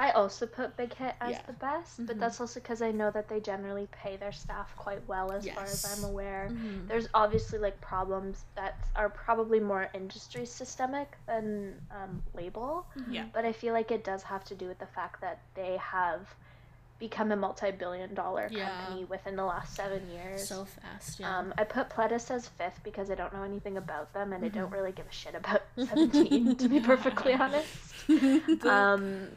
I also put Big Hit as Yeah. the best, but that's also because I know that they generally pay their staff quite well, as far as I'm aware. Mhm. There's obviously like problems that are probably more industry systemic than um, label, Yeah. but I feel like it does have to do with the fact that they have become a multi-billion-dollar Yeah. company within the last seven years. So fast, yeah. Um, I put Pledis as fifth because I don't know anything about them and I Mm-hmm. don't really give a shit about [laughs] Seventeen, to be perfectly [laughs] honest. [laughs] Um,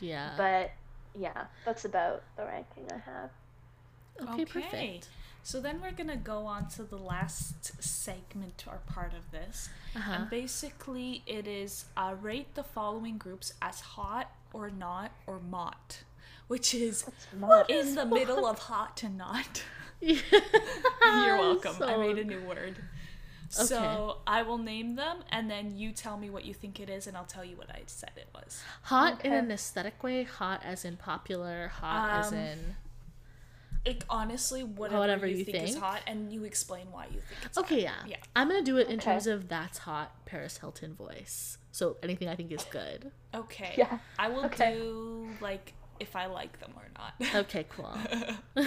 yeah. but yeah, that's about the ranking I have. okay, perfect. So then we're gonna go on to the last segment or part of this, Uh-huh. and basically it is uh, rate the following groups as hot or not or mot, which is It's not. in the middle of hot and not. [laughs] You're You're welcome. I made a new word. So I will name them, and then you tell me what you think it is, and I'll tell you what I said it was. hot in an aesthetic way, hot as in popular, hot as Um, in. It honestly, whatever, Whatever you, you think, is hot, and you explain why you think it's Okay, hot. yeah. Yeah. I'm gonna do it in terms of that's hot Paris Hilton voice. So anything I think is good. Okay. Yeah. I will Okay. do like if I like them or not. [laughs] Okay, cool. [laughs]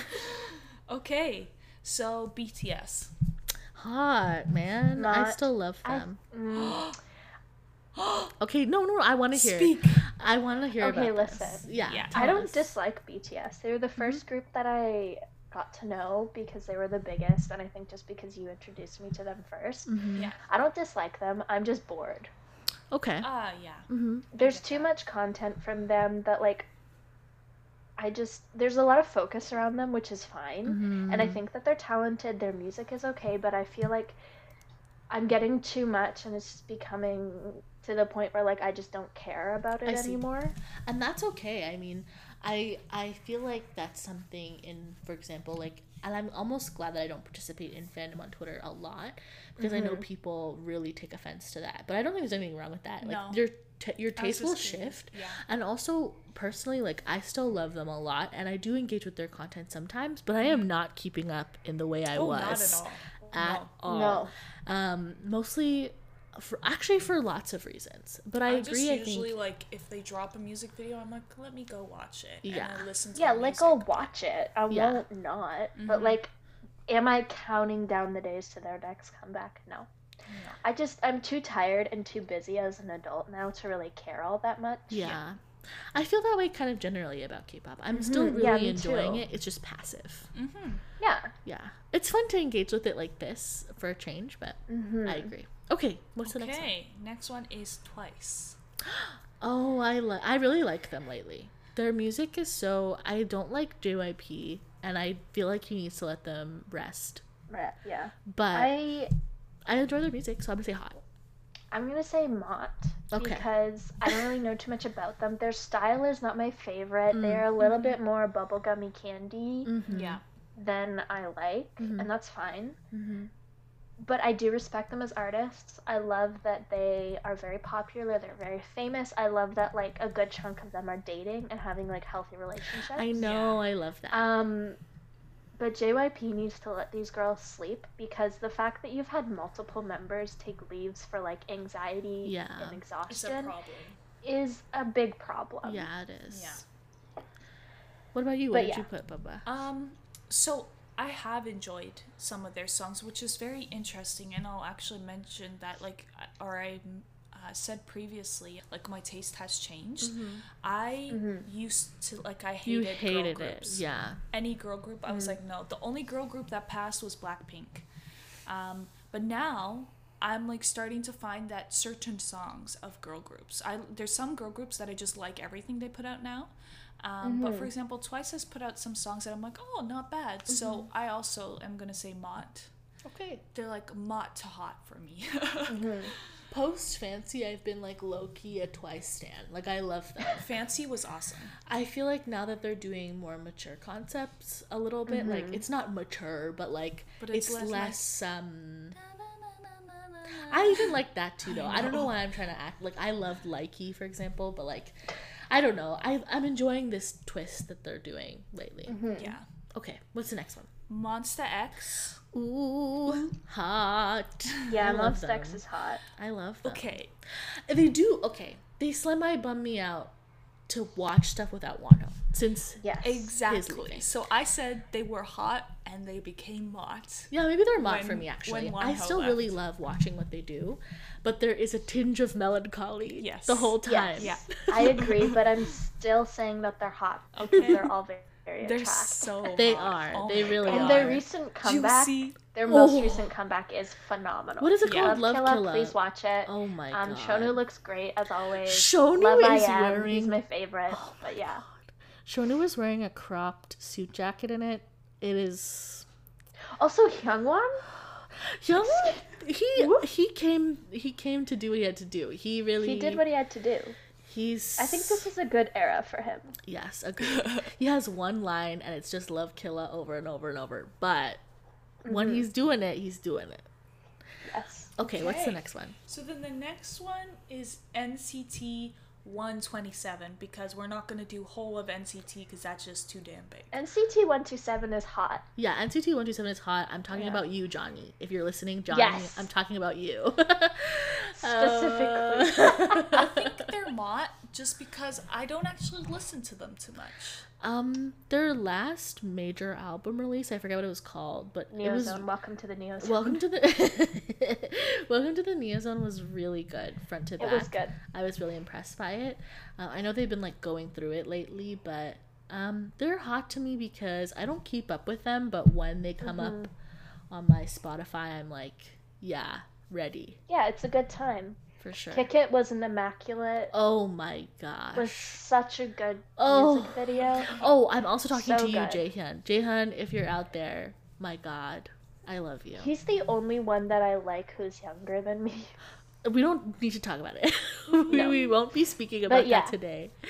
okay. So BTS. Hot man, I still love I- them. Mm, [gasps] [gasps] Okay, no, no, no I want to hear. Speak. I want to hear Okay, about this. listen. Yeah. Yeah. tell I don't us. dislike BTS. They were the 1st group that I got to know because they were the biggest, and I think just because you introduced me to them 1st Mhm. Yeah. I don't dislike them. I'm just bored. Okay. Ah, yeah. hmm There's too that. much content from them that like. I just there's a lot of focus around them, which is fine. Mm-hmm. and I think that they're talented. Their music is okay, but I feel like I'm getting too much, and it's just becoming to the point where like I just don't care about it I see. anymore. and that's okay i mean i i feel like that's something in for example like and i'm almost glad that i don't participate in fandom on twitter a lot because i know Mm-hmm. people really take offense to that but i don't think there's anything wrong with that like No. T- your taste will shift Yeah. and also personally like i still love them a lot and i do engage with their content sometimes but i am not keeping up in the way i oh, was not at all. at No. all No. um mostly for actually for lots of reasons but i I agree just i think like if they drop a music video, I'm like, let me go watch it. Yeah. And I listen to Yeah, the like music. I'll watch it. I Yeah. won't not. But Mhm. like, am I counting down the days to their next comeback? No. No. I just I'm too tired and too busy as an adult now to really care all that much. Yeah. I feel that way kind of generally about K-pop. I'm still Mhm, really yeah, enjoying too. it. It's just passive. Mm-hmm. Yeah. Yeah. It's fun to engage with it like this for a change, but hmm I agree. Okay, what's the next one? Okay, next one is Twice. [gasps] Oh, I li- I really like them lately. Their music is so I don't like JYP and I feel like he needs to let them rest. Right. Yeah. But I, I enjoy their music, so I'm going to say hot. I'm gonna say Mott Okay. because I don't really know too much about them. Their style is not my favorite. Mm. They're a little bit more bubblegummy candy Mhm. Yeah. than I like, Mhm. and that's fine. Mhm. But I do respect them as artists. I love that they are very popular. They're very famous. I love that like a good chunk of them are dating and having like healthy relationships. I know, I love that. Um, but JYP needs to let these girls sleep because the fact that you've had multiple members take leaves for like anxiety Yeah. and It's a exhaustion is a big problem. yeah, it is. yeah. What about you? What But did yeah. you put, Bubba? Um, so I have enjoyed some of their songs, which is very interesting, and I'll actually mention that, like, or I uh, said previously, like my taste has changed. I used to like I Mm-hmm. You hated hated girl it. groups. Yeah. Any girl group, I was like, no. The only girl group that passed was Blackpink. Um, but now I'm like starting to find that certain songs of girl groups. I there's some girl groups that I just like everything they put out now. Um, But for example, Twice has put out some songs that I'm like, oh, not bad. So I also am gonna say Mott. Okay. They're like Mott to hot for me. [laughs] Post Fancy, I've been like low key a twice stan. Like I love them. [laughs] Fancy was awesome. I feel like now that they're doing more mature concepts a little bit, like it's not mature, but like But it's, it's less, less like- um [laughs] I even like that too though. I, don't know why I'm trying to act like I loved Likey, for example, but like I don't know. I I'm enjoying this twist that they're doing lately. Yeah. Okay, what's the next one? Monsta X. Ooh, hot. Yeah, I love Monsta X them. is hot. I love them. Okay. They do okay. They semi bum me out to watch stuff without Wonho since Yes. Exactly. So I said they were hot and they became Mott. yeah maybe they're not for me actually. when I Wonho still really love watching what they do, but there is a tinge of melancholy Yes. the whole time. Yes. Yeah. I agree, but I'm still saying that they're hot Okay. they're all very, very They're attractive. so [laughs] They hot. are. Oh They really and are. And their recent comeback, Juicy. their most Oh. recent comeback is phenomenal. What is it Yeah. called? Love, Love Killa, Killa. please watch it. Oh my um, god. Shownu looks great as always. Shownu Love is I am. wearing He's my favorite. Oh but yeah. Shownu is wearing a cropped suit jacket in it. It is Also, Hyungwon. Young he he came he came to do what he had to do. He really He did what he had to do. He's I think this is a good era for him. Yes, agreed. [laughs] he has one line and it's just love Killa over and over and over. But when Mm-hmm. he's doing it, he's doing it. Yes. Okay, what's the next one? So then the next one is NCT 127 because we're not going to do whole of NCT because that's just too damn big. NCT 127 is hot. Yeah, NCT 127 is hot. I'm talking Yeah. about you, Johnny. If you're listening, Johnny, Yes. I'm talking about you. [laughs] Specifically. Uh, I think they're [laughs] not just because I don't actually listen to them too much. Um, their last major album release, I forget what it was called, but it was Neozone. Welcome to the Neozone. Welcome to the [laughs] Welcome to the Neozone was really good, front to back. It was good. I was really impressed by it. Uh, I know they've been like going through it lately, but um, they're hot to me because I don't keep up with them. But when they come Mm-hmm. up on my Spotify, I'm like, yeah, ready Yeah, it's a good time. For sure. Kick It was an immaculate. Oh my gosh. Was such a good Oh. music video. Oh, I'm also talking So to you, good. Jaehyun. Jaehyun, if you're out there, my God, I love you. He's the only one that I like who's younger than me. [laughs] we don't need to talk about it. [laughs] we, No. we won't be speaking about yeah. that today. [laughs]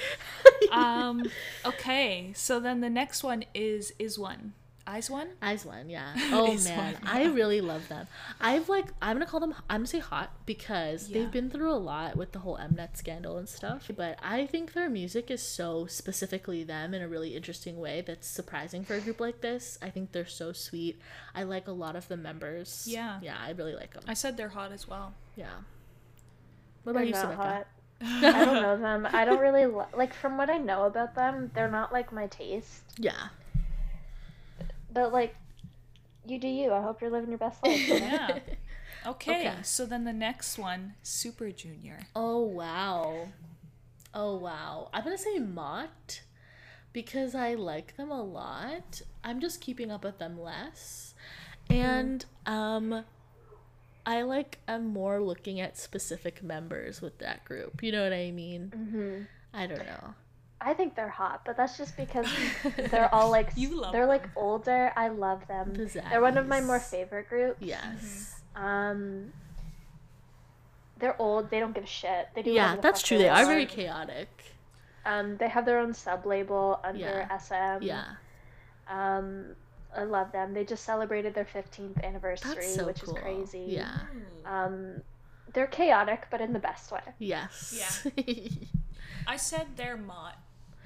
Um, okay, so then the next one is is one IZ*ONE. Eyes one, yeah. [laughs] Oh Eyes man, One, I really love them. I've like I'm gonna call them I'm gonna say hot because Yeah. they've been through a lot with the whole Mnet scandal and stuff. But I think their music is so specifically them in a really interesting way that's surprising for a group like this. I think they're so sweet. I like a lot of the members. Yeah. yeah, I really like them. I said they're hot as well. Yeah. What They're about you, not hot. [laughs] I don't know them. I don't really li- like from what I know about them. They're not like my taste. Yeah. But like, you do you. I hope you're living your best life. you know? Yeah. [laughs] Okay, Okay. so then the next one, Super Junior. Oh wow. Oh wow. I'm gonna say Mott because I like them a lot. I'm just keeping up with them less. And um I like I'm more looking at specific members with that group. You know what I mean? Mhm. I don't know. I think they're hot, but that's just because [laughs] they're all like You love they're like older. I love them. The They're one of my more favorite groups. Yes. Um, they're old. They don't give a shit. They do. Yeah, that's true. They are very chaotic. Um, they have their own sub label under Yeah. SM. Yeah. Um, I love them. They just celebrated their 15th anniversary, so which cool. is crazy. Yeah. Um, they're chaotic, but in the best way. Yes. Yeah. [laughs] I said they're Mott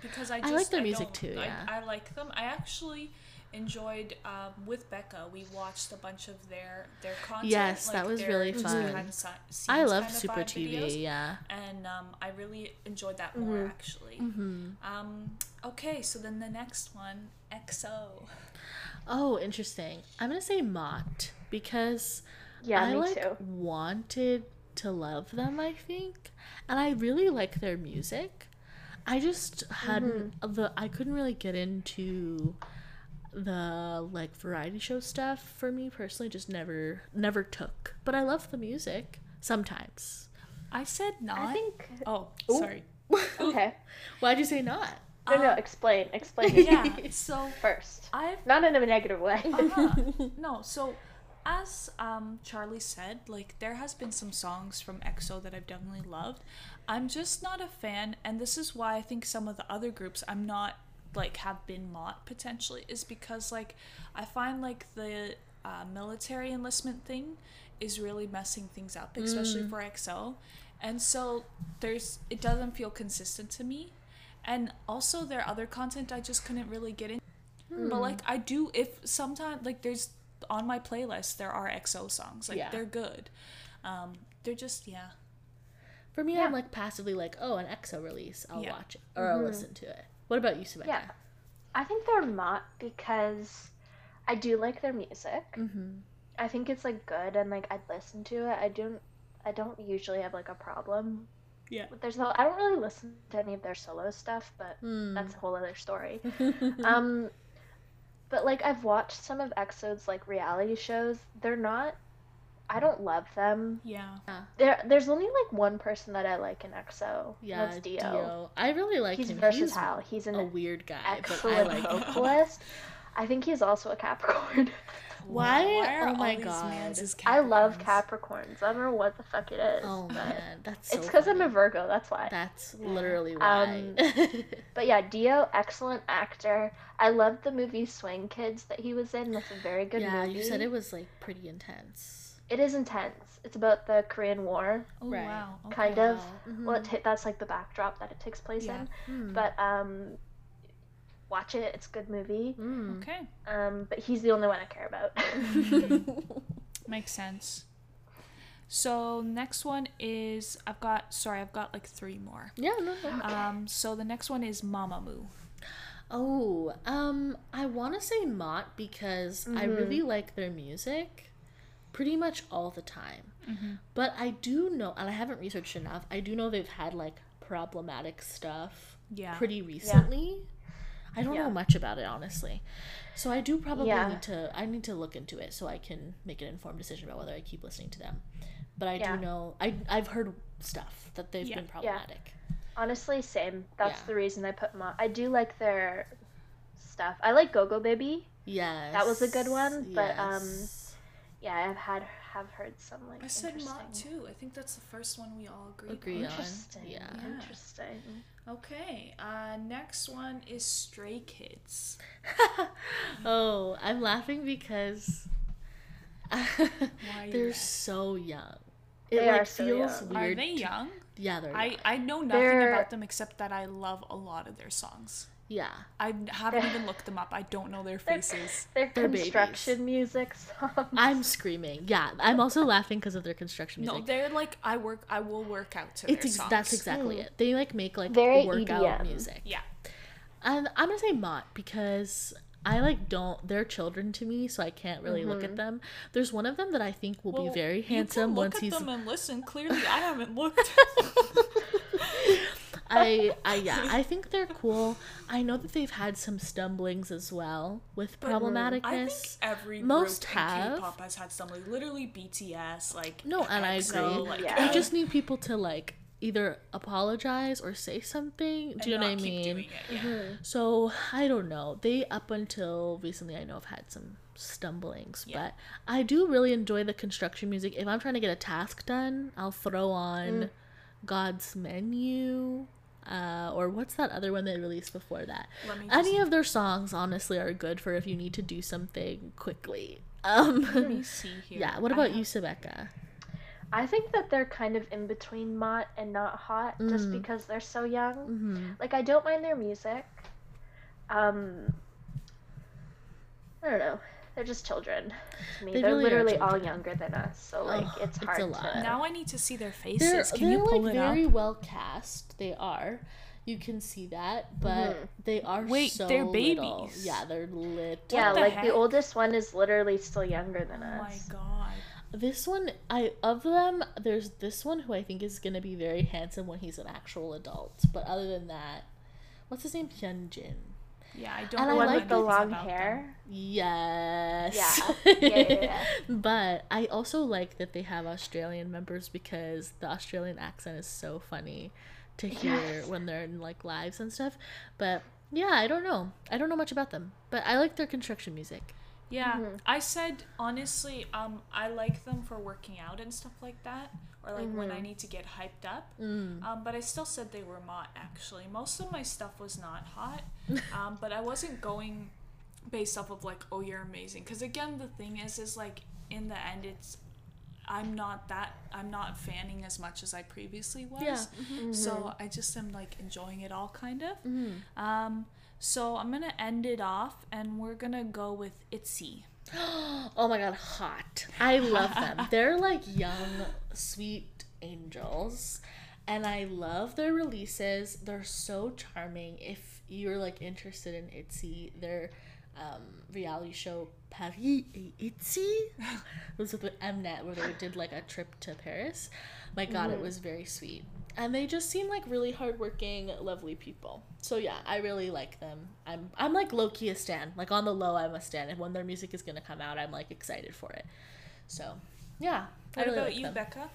because I I just like their I music too, I, yeah. I like them. I actually enjoyed um, with Becca. We watched a bunch of their their content. Yes, like that was their really fun. Kind of si- I scenes love kind of Super TV, videos, yeah. and um, I really enjoyed that more Mhm. actually. hmm Um, okay, so then the next one, EXO. Oh, interesting. I'm gonna say Mott because Yeah, I like too. wanted to love them. I think, and I really like their music. I just hadn't Mm-hmm. the I couldn't really get into the like variety show stuff for me personally. Just never never took. But I love the music sometimes. I said not. I think. Oh, Ooh. sorry. [laughs] Okay. Why'd you say not? No, no. Um, Explain. Explain it [laughs] yeah. [laughs] So first. I've Not in a negative way. Uh-huh. no, so as um, Charlie said, like there has been some songs from EXO that I've definitely loved. I'm just not a fan, and this is why I think some of the other groups I'm not like have been Mott potentially is because like I find like the uh, military enlistment thing is really messing things up, especially for EXO, and so there's it doesn't feel consistent to me, and also their other content I just couldn't really get in. But like I do if sometimes like there's on my playlist there are EXO songs. Like Yeah. they're good. Um they're just yeah. For me, Yeah. I'm like passively like, oh, an EXO release. I'll Yeah. watch it or I'll listen to it. What about you, Samantha? Yeah. I think they're not because I do like their music. Mm-hmm. I think it's like good and like I'd listen to it. I don't I don't usually have like a problem. Yeah. with There's no I don't really listen to any of their solo stuff, but Mm. that's a whole other story. [laughs] um but like I've watched some of EXO's like reality shows. They're not I don't love them. Yeah. There there's only like one person that I like in EXO. yeah, That's Dio. Dio. I really like He's him. versatile. He's an He's a weird guy, but I like him. vocalist. I think he's also a Capricorn. [laughs] Why? are Oh my all these God. mans as I love Capricorns? Capricorns. I don't know what the fuck it is. Oh man, that's so it's because I'm a. Virgo. That's why. That's literally why. Um, [laughs] But yeah, D.O., excellent actor. I loved the movie Swing Kids that he was in. That's a very good yeah, movie. Yeah, you said it was like pretty intense. It is intense. It's about the Korean War, Oh Right. wow. Okay. kind of. Wow. Mhm. Well, it ta- that's like the backdrop that it takes place Yeah. in. Mm. But um, watch it. It's a good movie. Mm. Okay. Um, but he's the only one I care about. [laughs] Makes sense. So next one is I've got sorry I've got like three more. Mm-hmm. Um, next one is I've got sorry I've got like three more. Yeah, no, no. Um, so the next one is Mamamoo. Oh, um, I want to say Mott because I really like their music pretty much all the time. But I do know, and I haven't researched enough, I do know they've had like problematic stuff Yeah. pretty recently. I don't Yeah. know much about it, honestly. So I do probably Yeah. need to, I need to look into it so I can make an informed decision about whether I keep listening to them. But I Yeah. do know, I, I've heard stuff that they've Yeah. been problematic. Honestly, same. That's Yeah. the reason I put them on. I do like their stuff. I like Go Go Baby. Yes. That was a good one, but, um, yes. Yeah, I've had have heard some like I said Mott interesting- too. I think that's the first one we all agreed Agree on. on. Interesting. Yeah. Yeah. Interesting. Okay. Uh, next one is Stray Kids. [laughs] oh, I'm laughing because are [laughs] you they're laughing? so young. It They like are so feels young. weird. Are they to- young? Yeah, they're I, young. I know nothing They're- about them except that I love a lot of their songs. Yeah. I haven't even [laughs] looked them up. I don't know their faces. [laughs] Their They're construction music songs. I'm screaming. Yeah, I'm also [laughs] laughing because of their construction music. No, they're like I work. I will work out to it's their ex- songs. that's exactly it. They like make like Very workout EDM. music. Yeah. And I'm gonna say Mott because I like don't they're children to me, so I can't really look Mm-hmm. at them. There's one of them that I think will Well, be very handsome look once at he's them and listen. Clearly, I haven't [laughs] looked. [laughs] I I yeah, I [laughs] think they're cool. I know that they've had some stumblings as well with problematicness. I think every Most have. K-pop has had something. Literally BTS, like No, and I agree. Like, Yeah. They just need people to like either apologize or say something. Do you know what I mean? it, yeah. So I don't know. They up until recently, I know I've had some stumblings, Yeah. but I do really enjoy the construction music. If I'm trying to get a task done, I'll throw on God's Menu. Uh, or what's that other one they released before that? Any of their songs, honestly, are good for if you need to do something quickly. Um, Let me see [laughs] here. yeah. What about have- you, Sebecca? I think that they're kind of in between Mott and not hot just Mm. because they're so young. Mm-hmm. Like I don't mind their music. Um I don't know. They're just children to me. They They are really literally all younger than us, so like Ugh, it's it's hard a lot. to Now I need to see their They're, faces. Can they're you pull like it very up? well cast. They are. You can see that, but Mhm. they are Wait, so they're little. babies. Yeah, they're little. Yeah, the like heck? the oldest one is literally still younger than Oh my us. god. This one, I of them, there's this one who I think is gonna be very handsome when he's an actual adult. But other than that, what's his name? Hyunjin. Yeah, I don't And know I like the long about them. hair. Yes. [laughs] Yeah. Yeah, yeah, yeah. but I also like that they have Australian members because the Australian accent is so funny to hear Yes. when they're in like lives and stuff. But yeah, I don't know. I don't know much about them, but I like their construction music. Yeah, Mhm. I said honestly, um, I like them for working out and stuff like that, or like when I need to get hyped up. Mm. Um, but I still said they were Mott actually. Most of my stuff was not hot, [laughs] um, but I wasn't going based off of like, oh, you're amazing. Because again, the thing is, is like in the end, it's I'm not that I'm not fanning as much as I previously was. Yeah. So I just am like enjoying it all kind of. Mm. Um, so I'm gonna end it off, and we're gonna go with Itzy. [gasps] Oh my god, hot. I love them. [laughs] They're like young, sweet angels. And I love their releases. They're so charming. If you're like interested in Itzy, their um, reality show Paris et Itzy [laughs] it was with Mnet where they did like a trip to Paris. My god, it was very sweet. And they just seem like really hardworking, lovely people. So yeah, I really like them. I'm I'm like low key a stan. Like on the low, I'm a stan. And when their music is gonna come out, I'm like excited for it. So yeah, I What really about like you, them. Becca?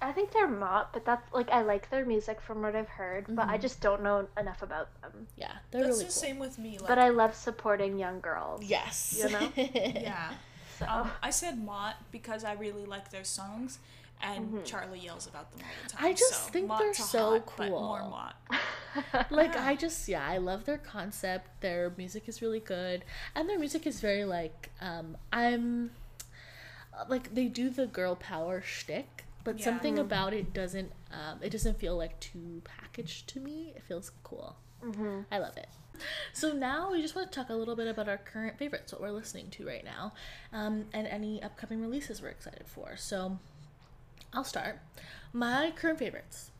I think they're Mott, but that's like I like their music from what I've heard, but I just don't know enough about them. Yeah, they're That's really the cool. same with me. Like, But I love supporting young girls. Yes. You know? [laughs] yeah. So Um, I said Mott because I really like their songs, and Charlie yells about them all the time. I just so think they're so hot, But more cool. Mott. [laughs] like Yeah. I just yeah, I love their concept. Their music is really good, and their music is very like um I'm like they do the girl power shtick, but Yeah. something about it doesn't um it doesn't feel like too packaged to me. It feels cool. Mhm. I love it. So now we just want to talk a little bit about our current favorites, what we're listening to right now, um, and any upcoming releases we're excited for. So I'll start. My current favorites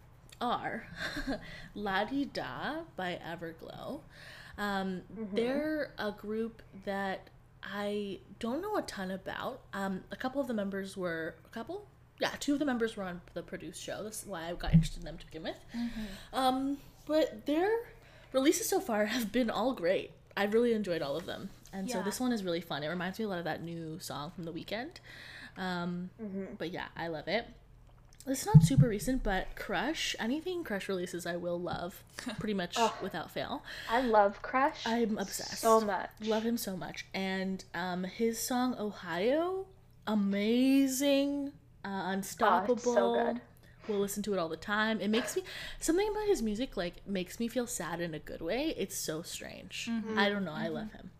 are [laughs] La Di Da by Everglow. Um, They're a group that I don't know a ton about. Um, a couple of the members were a couple. Yeah, two of the members were on the produced show. That's why I got interested in them to begin with. Um, but their releases so far have been all great. I've really enjoyed all of them, and so this one is really fun. It reminds me a lot of that new song from the Weeknd. Um, But yeah, I love it. It's not super recent, but Crush, anything Crush releases, I will love [laughs] pretty much without fail. I love Crush. I'm obsessed. so much. Love him so much. And um, his song Ohio, amazing, uh, unstoppable. good. We'll listen to it all the time. It makes me something about his music like makes me feel sad in a good way. It's so strange. I don't know. I love him.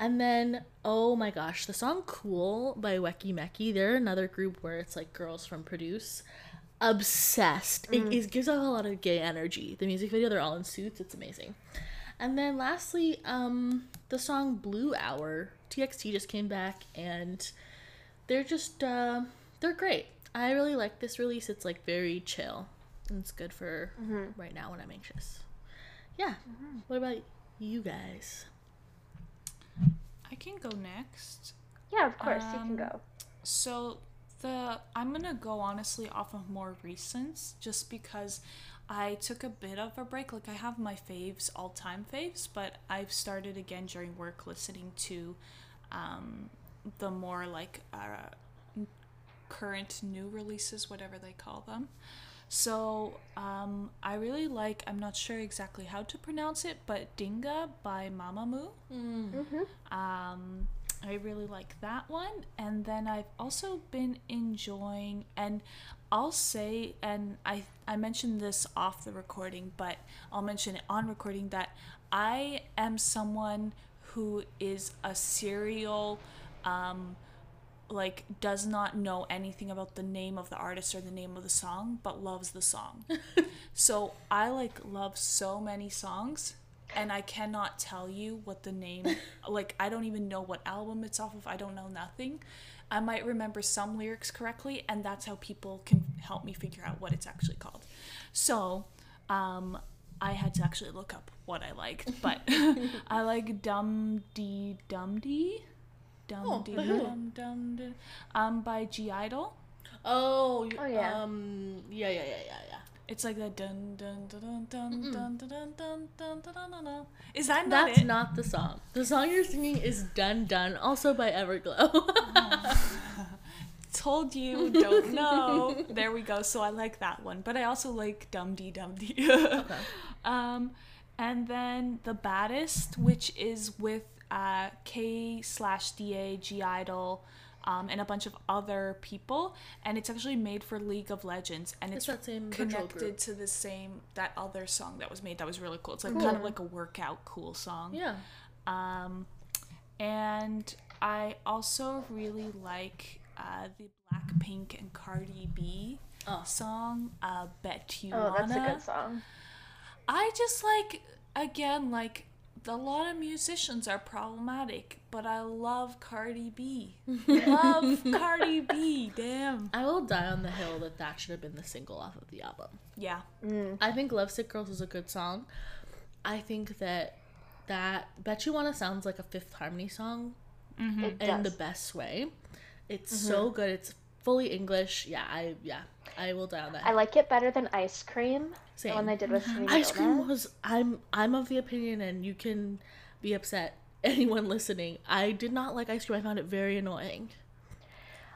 And then oh my gosh, the song "Cool" by Weki Meki. They're another group where it's like girls from Produce. Obsessed. It, it gives off a lot of gay energy. The music video, they're all in suits. It's amazing. And then lastly, um, the song Blue Hour. TXT just came back and they're just uh, they're great. I really like this release. It's like very chill. And it's good for right now when I'm anxious. Yeah. What about you guys? I can go next. Yeah, of course you Um, can go. So the I'm gonna go honestly off of more recents, just because I took a bit of a break. Like I have my faves, all time faves, but I've started again during work listening to um, the more like uh, current new releases, whatever they call them. So um, I really like. I'm not sure exactly how to pronounce it, but Dingga by Mamamoo. Um, I really like that one. And then I've also been enjoying, and I'll say, and I I mentioned this off the recording, but I'll mention it on recording that I am someone who is a serial. Um, like does not know anything about the name of the artist or the name of the song but loves the song [laughs] so i like love so many songs and i cannot tell you what the name [laughs] like i don't even know what album it's off of i don't know nothing i might remember some lyrics correctly and that's how people can help me figure out what it's actually called so um I had to actually look up what I liked, [laughs] but [laughs] I like Dum Dee Dum Dee. Dum Oh, Dee? Dum Dum Dee. Um, by (G)I-DLE. Oh, Oh, yeah. Um, yeah, yeah, yeah, yeah, yeah. It's like the dun dun dun dun dun dun dun dun dun dun dun dun dun. Is that not That's it? not the song. The song you're singing is Dun Dun, also by Everglow. Told you, don't know. there we go. So I like that one, but I also like Dum Dee Dum Dee. Um, and then the baddest, which is with uh, K slash DA, (G)I-DLE, um, and a bunch of other people, and it's actually made for League of Legends, and It's it's, that same connected to the same that other song that was made. That was really cool. It's like kind of like a workout cool song. yeah. Um, and I also really like uh, the Blackpink and Cardi B Oh. song, uh, Bet You Oh, that's a good song. I just like, again, like, a lot of musicians are problematic, but I love Cardi B. [laughs] love Cardi B, damn. I will die on the hill that that should have been the single off of the album. Yeah. Mm. I think Lovesick Girls is a good song. I think that that Bet You Wanna sounds like a Fifth Harmony song mm-hmm. It in the best way. It's mm-hmm. so good. It's fully English. Yeah, I yeah, I will die on that. I like it better than Ice Cream. Same. The one they did with Selena Ice cream Gomez. was I'm I'm of the opinion and you can be upset [laughs] anyone listening. I did not like ice cream. I found it very annoying.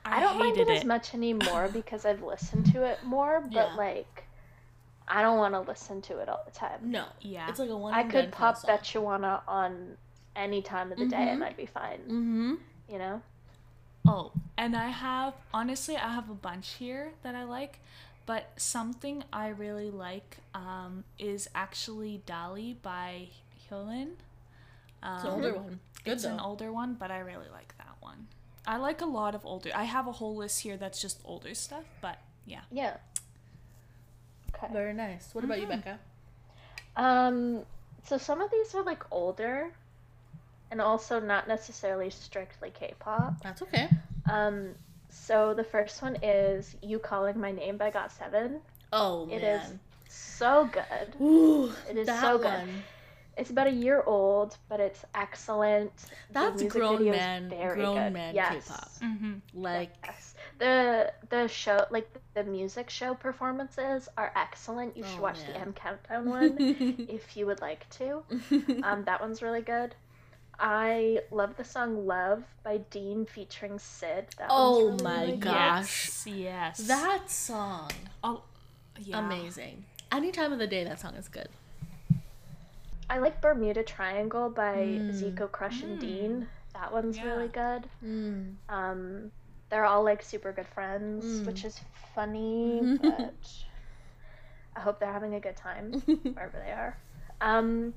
I don't mind hated it, as much anymore [laughs] because I've listened to it more, but Yeah. like, I don't want to listen to it all the time. No. Yeah. It's like a one I could pop song. Bet on any time of the day and I'd be fine. Mm-hmm. You know? Oh, and I have honestly, I have a bunch here that I like, but something I really like um, is actually Dally by Hyolyn. Um, It's an older one. Good it's though. an older one, but I really like that one. I like a lot of older. I have a whole list here that's just older stuff, but yeah. Yeah. Okay. Very nice. What about you, Becca? Um, so some of these are like older and also not necessarily strictly K-pop. That's okay. Um, So the first one is "You Calling My Name" by GOT7. Oh It man. is so good. Ooh, It is that so good. one. It's about a year old, but it's excellent. That's grown video is man, very grown good. man yes. K-pop. Mm-hmm. Like Yes. The the show like the music show performances are excellent. You should Oh, watch man. the M Countdown [laughs] one if you would like to. [laughs] Um, that one's really good. I love the song "Love" by Dean featuring Syd. That Oh really, my really gosh. Yes. yes. that song, Oh, yeah. amazing. Any time of the day, that song is good. I like Bermuda Triangle by Mm. Zico Crush and Mm. Dean. That one's Yeah. really good. Mm. Um, they're all like super good friends, Mm. which is funny, [laughs] but I hope they're having a good time [laughs] wherever they are. Um,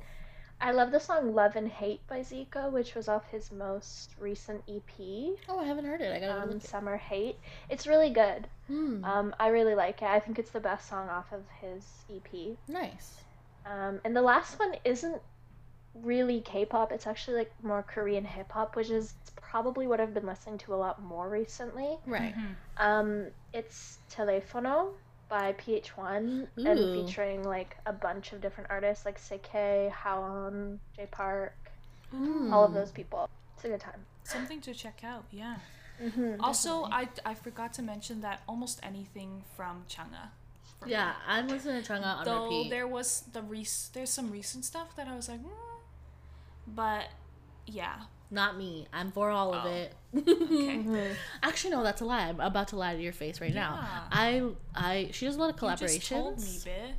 I love the song "Love and Hate" by Zico, which was off his most recent EP, oh, I haven't heard it. I gotta um, look it. "Summer Hate." It's really good. Mm. Um, I really like it. I think it's the best song off of his EP. nice. Um, and the last one isn't really K-pop. It's actually like more Korean hip hop, which is probably what I've been listening to a lot more recently. Right. Mhm. Um, it's Telefono by PH1 Ooh. and featuring like a bunch of different artists like CK, Howon, Jay Park, Mm. all of those people. It's a good time. Something to check out. Yeah. Mm-hmm, Also, I I forgot to mention that almost anything from Chungha. for me. Yeah, I'm listening to Chungha on Though repeat. there was the rec- there's some recent stuff that I was like, mm. but yeah. Not me. I'm for all of Oh. it. Mm-hmm. [laughs] Actually, no, that's a lie. I'm about to lie to your face right now. I, I, she does a lot of You collaborations. just told me, bit.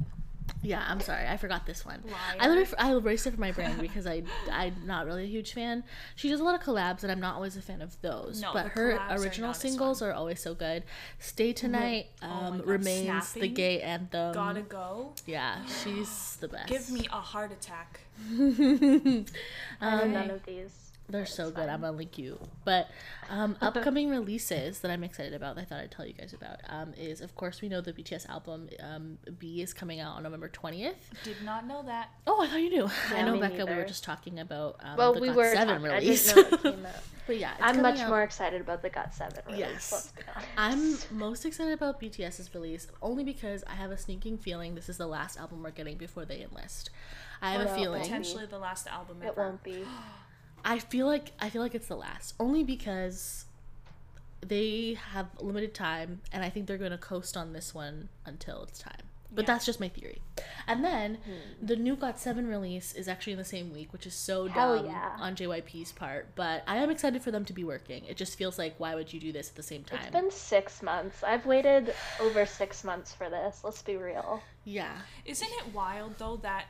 Yeah, I'm sorry. I forgot this one. Liar. I literally, I erased it from my brain [laughs] because I, I'm not really a huge fan. She does a lot of collabs, and I'm not always a fan of those. No, but her collabs are original singles are always so good. Stay Tonight Oh um, God, remains the gay anthem. Gotta go. Yeah, [sighs] she's the best. Give me a heart attack. [laughs] I Um, none of these. They're It's so good. fine. I'm gonna link you. But um, [laughs] upcoming releases that I'm excited about, that I thought I'd tell you guys about, um, is of course we know the BTS album um, BE is coming out on November 20th. Did not know that. Oh, I thought you knew. [laughs] I know me Becca. We were just talking about um, Well, the we GOT7 were talking, release. I didn't know it came [laughs] out. but yeah, it's I'm much out- more excited about the GOT7 release. Yes. Let's be. I'm most excited about BTS's release only because I have a sneaking feeling this is the last album we're getting before they enlist. I have a feeling. Potentially the last album ever. It won't be. [gasps] [gasps] [gasps] I feel like I feel like it's the last, only because they have limited time, and I think they're going to coast on this one until it's time. But Yeah. that's just my theory. And then hmm. the new GOT7 release is actually in the same week, which is so Hell dumb yeah. on JYP's part. But I am excited for them to be working. It just feels like why would you do this at the same time? It's been six months. I've waited over six months for this. Let's be real. yeah, Isn't it wild though that,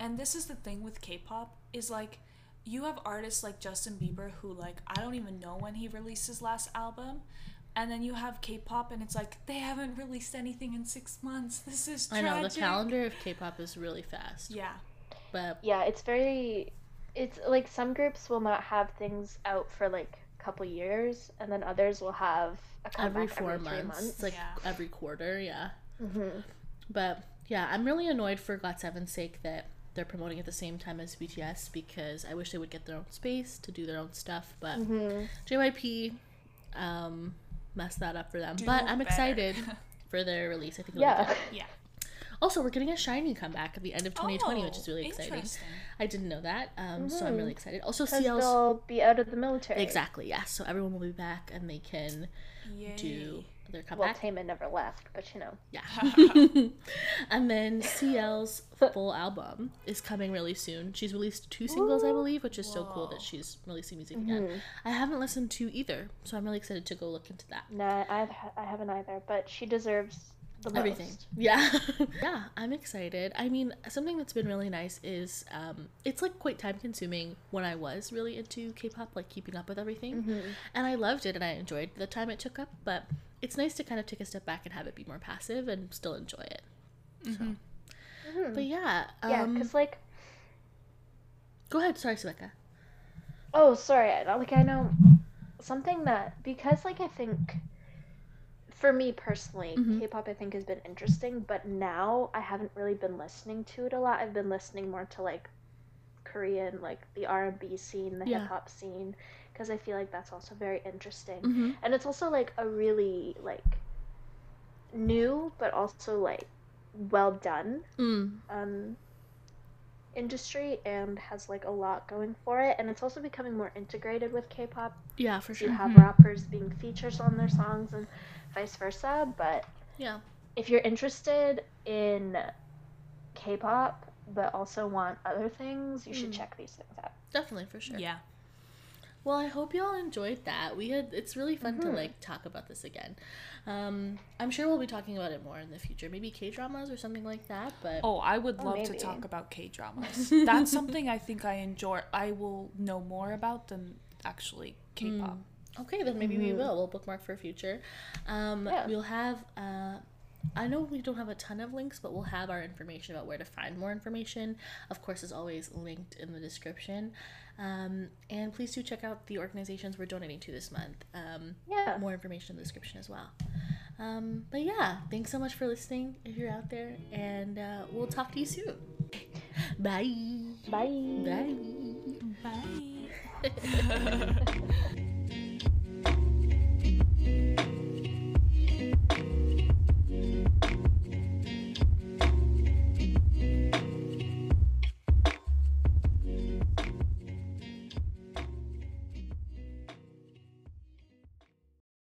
and this is the thing with K-pop is like, you have artists like Justin Bieber who like I don't even know when he released his last album, and then you have K-pop and it's like they haven't released anything in six months. [laughs] This is I know the calendar of K-pop is really fast. Yeah, But Yeah, it's very. It's like some groups will not have things out for like a couple years, and then others will have a every four every three months, months. like Yeah. every quarter, yeah. hmm But yeah, I'm really annoyed for GOT7's sake that they're promoting at the same time as BTS because I wish they would get their own space to do their own stuff. But hmm JYP um, messed that up for them. Do but I'm better. excited [laughs] for their release. I think it'll Yeah. good. yeah. Also, we're getting a SHINee comeback at the end of 2020, which is really Oh, exciting. I didn't know that, um, so I'm really excited. Also, Because CL's they'll be out of the military. exactly yes, so everyone will be back and they can Yay. do their Well, comeback. Taemin never left, but you know. Yeah. [laughs] [laughs] and then CL's full album is coming really soon. She's released two singles, I believe, which is so cool that she's releasing music again. Mhm. I haven't listened to either, so I'm really excited to go look into that. Nah, I've I haven't either, but she deserves Everything. Yeah. [laughs] yeah, I'm excited. I mean, something that's been really nice is um, it's like quite time consuming when I was really into K pop, like keeping up with everything. Mhm. And I loved it and I enjoyed the time it took up, but it's nice to kind of take a step back and have it be more passive and still enjoy it. Mhm. Mhm. But yeah, yeah, um, because like, go ahead. Sorry, Sveka. oh, sorry, I- like I know something that because like I think for me personally, Mhm. K-pop I think has been interesting, but now I haven't really been listening to it a lot. I've been listening more to like Korean, like the R&B scene, the Yeah. hip hop scene, because I feel like that's also very interesting. Mm-hmm. And it's also like a really like new but also like well done Mm. um industry and has like a lot going for it and it's also becoming more integrated with K-pop. Yeah, for So you sure. have Mhm. rappers being features on their songs and vice versa, but Yeah. if you're interested in K-pop but also want other things, you should Mm. check these things out. Definitely for sure. Yeah. Well, I hope y'all enjoyed that. We had it's really fun to Mhm. like talk about this again. Um, I'm sure we'll be talking about it more in the future, maybe K dramas or something like that. But Oh, I would Oh, love to talk about K dramas. [laughs] That's something I think I enjoy. I will know more about than actually K-pop. okay, then maybe we Mhm. will. We'll bookmark for future. Um, Yeah. We'll have. Uh, I know we don't have a ton of links, but we'll have our information about where to find more information. Of course, is always linked in the description. Um, and please do check out the organizations we're donating to this month. Um, Yeah. more information in the description as well. Um, but yeah, thanks so much for listening if you're out there, and uh, we'll talk to you soon. [laughs] Bye. Bye. Bye. [laughs] Bye. [laughs]